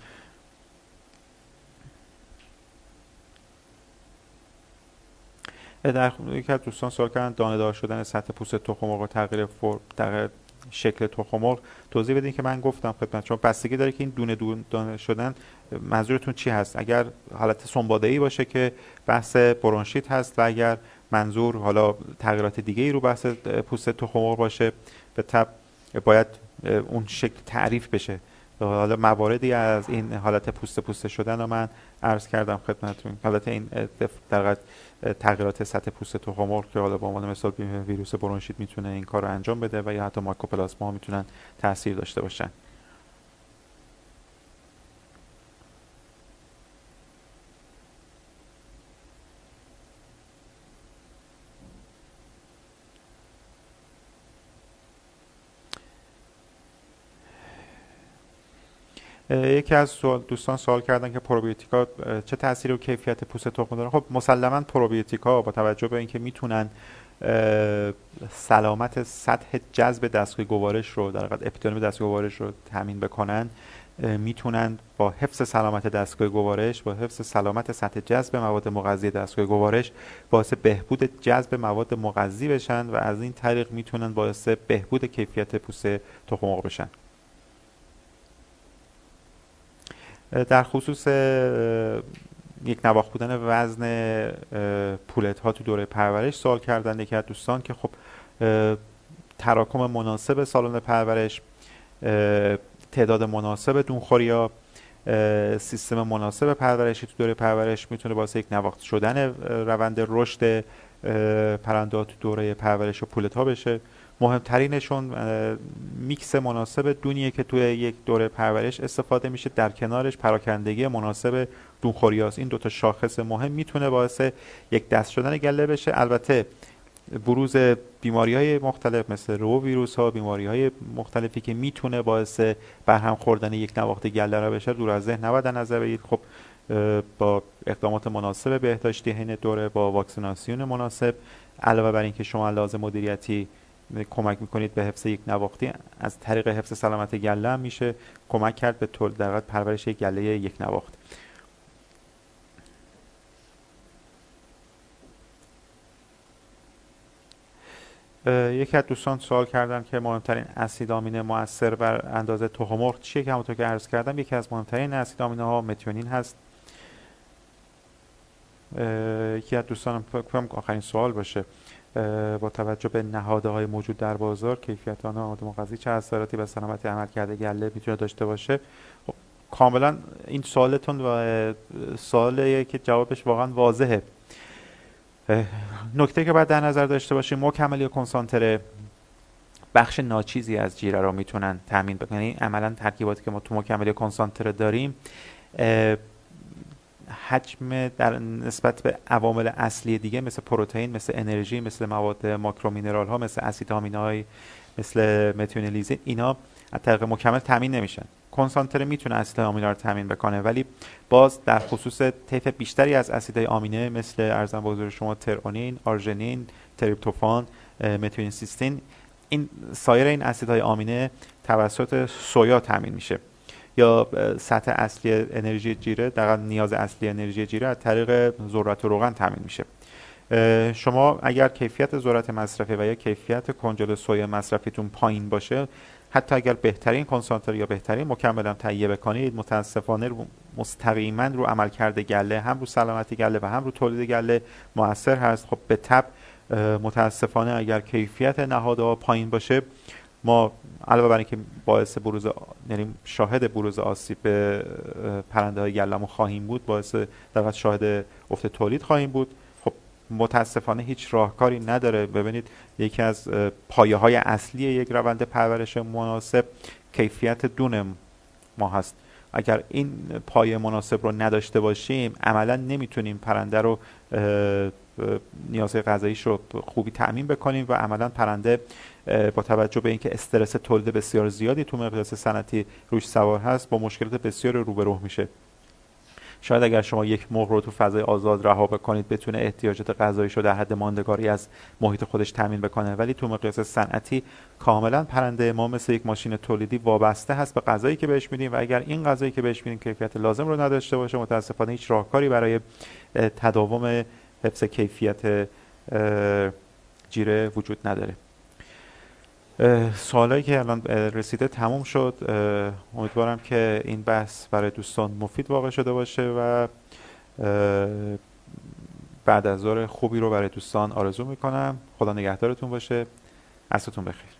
در یکی از دوستان سوال کردن دانه دار شدن سطح پوست تخم مرغ تغییر فرم در شکل تخم توضیح بدین که من گفتم خدمت چون بستگی داره که این دونه دونه شدن منظورتون چی هست؟ اگر حالت سنباده ای باشه که بحث برونشیت هست و اگر منظور حالا تغییرات دیگه ای رو بحث پوست تخم باشه به تب باید اون شکل تعریف بشه. حالا مواردی از این حالت پوست پوسته شدن رو من عرض کردم خدمتتون. حالت این در تغییرات سطح پوست تخم مرغ که حالا به عنوان مثال ویروس برونشیت می‌تونه این کار رو انجام بده و یا حتی ماکروپلاسما می‌تونن تاثیر داشته باشن. یکی از دوستان سوال کردن که پروبیوتیکا چه تاثیری و کیفیت پوست تخم دارن خب مسلما پروبیوتیکا با توجه به اینکه می‌تونن سلامت سطح جذب دستگاه گوارش رو در واقع اپیدرم دستگاه گوارش رو تامین بکنن می‌تونن با حفظ سلامت دستگاه گوارش با حفظ سلامت سطح جذب مواد مغذی دستگاه گوارش باعث بهبود جذب مواد مغذی بشن و از این طریق می‌تونن باعث بهبود کیفیت پوست تخم بشن. در خصوص یک نواخت بودن وزن پولت ها تو دوره پرورش سوال کردن یکی از دوستان که خب تراکم مناسب سالن پرورش تعداد مناسب دونخوری ها سیستم مناسب پرورشی تو دوره پرورش می‌تونه باعث یک نواخت شدن روند رشد پرنده تو دوره پرورش و پولت ها بشه. مهمترینشون میکس مناسب دونیه که توی یک دوره پرورش استفاده میشه. در کنارش پراکندگی مناسب دونخوریاست. این دوتا شاخص مهم می‌تونه باعث یک دست شدن گله بشه. البته بروز بیماری های مختلف مثل رو ویروس ها بیماری های مختلفی که می‌تونه باعث برهم خوردن یک نواخت گله را بشه دور از ذهن نباید نظر بگیرید. خب با اقدامات مناسب بهداشتی حین دوره با واکسیناسیون مناسب علاوه بر اینکه شما لازم مدیریتی کمک می‌کنید به حفظ یک نواختی؟ از طریق حفظ سلامت گله هم میشه کمک کرد به طول در پرورش یک گله یک نواخت. یکی از دوستان سوال کردن که مهمترین آمینه مؤثر بر اندازه تخم مرغ چیه که همونطور که عرض کردم یکی از مهمترین اسید آمینه ها متیونین هست. یکی از دوستان فکر آخرین سوال باشه. با توجه به نهاده های موجود در بازار کیفیت آن مواد مغذی چه اثراتی به سلامت عمل کرده گله می‌تونه داشته باشه؟ خب کاملا این سوالتون و سوالیه که جوابش واقعا واضحه. نکته که باید در نظر داشته باشیم مکمل کنسانتره بخش ناچیزی از جیره را می‌تونن تامین بکنن. یعنی عملا ترکیباتی که ما تو مکمل کنسانتره داریم حجم در نسبت به عوامل اصلی دیگه مثل پروتئین مثل انرژی مثل مواد ماکرومینرال ها مثل اسید های مثل متیونلیزین اینا از طریق مکمل تامین نمیشن. کنسانتره می‌تونه اسید آمینه رو تامین بکنه ولی باز در خصوص طیف بیشتری از اسیدهای آمینه مثل ارزم بزرگ شما ترونین، آرژنین، تریپتوفان، متیونین سیستین این سایر این اسیدهای آمینه توسط سویا تامین میشه. یا سطح اصلی انرژی جیره در نیاز اصلی انرژی جیره از طریق ذرت روغن تامین میشه. شما اگر کیفیت ذرت مصرفی و یا کیفیت کنجل سویا مصرفیتون پایین باشه حتی اگر بهترین کنسانتر یا بهترین مکمل هم تهیه بکنید متاسفانه رو مستقیما رو عملکرد گله هم رو سلامتی گله و هم رو تولید گله موثر هست. خب به تب متاسفانه اگر کیفیت نهادها پایین باشه ما علاوه بر اینکه باعث بروز یعنی شاهد بروز آسیب به پرنده های گلمون خواهیم بود باعث در شاهد افت تولید خواهیم بود. خب متاسفانه هیچ راهکاری نداره. ببینید یکی از پایه های اصلی یک روند پرورش مناسب کیفیت دون ما هست. اگر این پایه مناسب رو نداشته باشیم عملا نمی‌تونیم پرنده رو نیاز غذاییش رو خوبی تأمین بکنیم و عملا پرنده با توجه به اینکه استرس تولید بسیار زیادی تو مقیاس سنتی روش سوار هست با مشکلات بسیار روبرو میشه. شاید اگر شما یک مرغ رو تو فضای آزاد رها بکنید بتونه احتیاجات غذاییش رو در حد ماندگاری از محیط خودش تامین بکنه. ولی تو مقیاس صنعتی کاملا پرنده ما مثل یک ماشین تولیدی وابسته هست به غذایی که بهش میدیم و اگر این غذایی که بهش میدیم کیفیت لازم رو نداشته باشه متاسفانه هیچ راهکاری برای تداوم حفظ کیفیت جیره وجود نداره. سوالایی که الان رسیده تموم شد. امیدوارم که این بحث برای دوستان مفید واقع شده باشه و بعد از ظهر خوبی رو برای دوستان آرزو می‌کنم. خدا نگهدارتون باشه. عصرتون بخیر.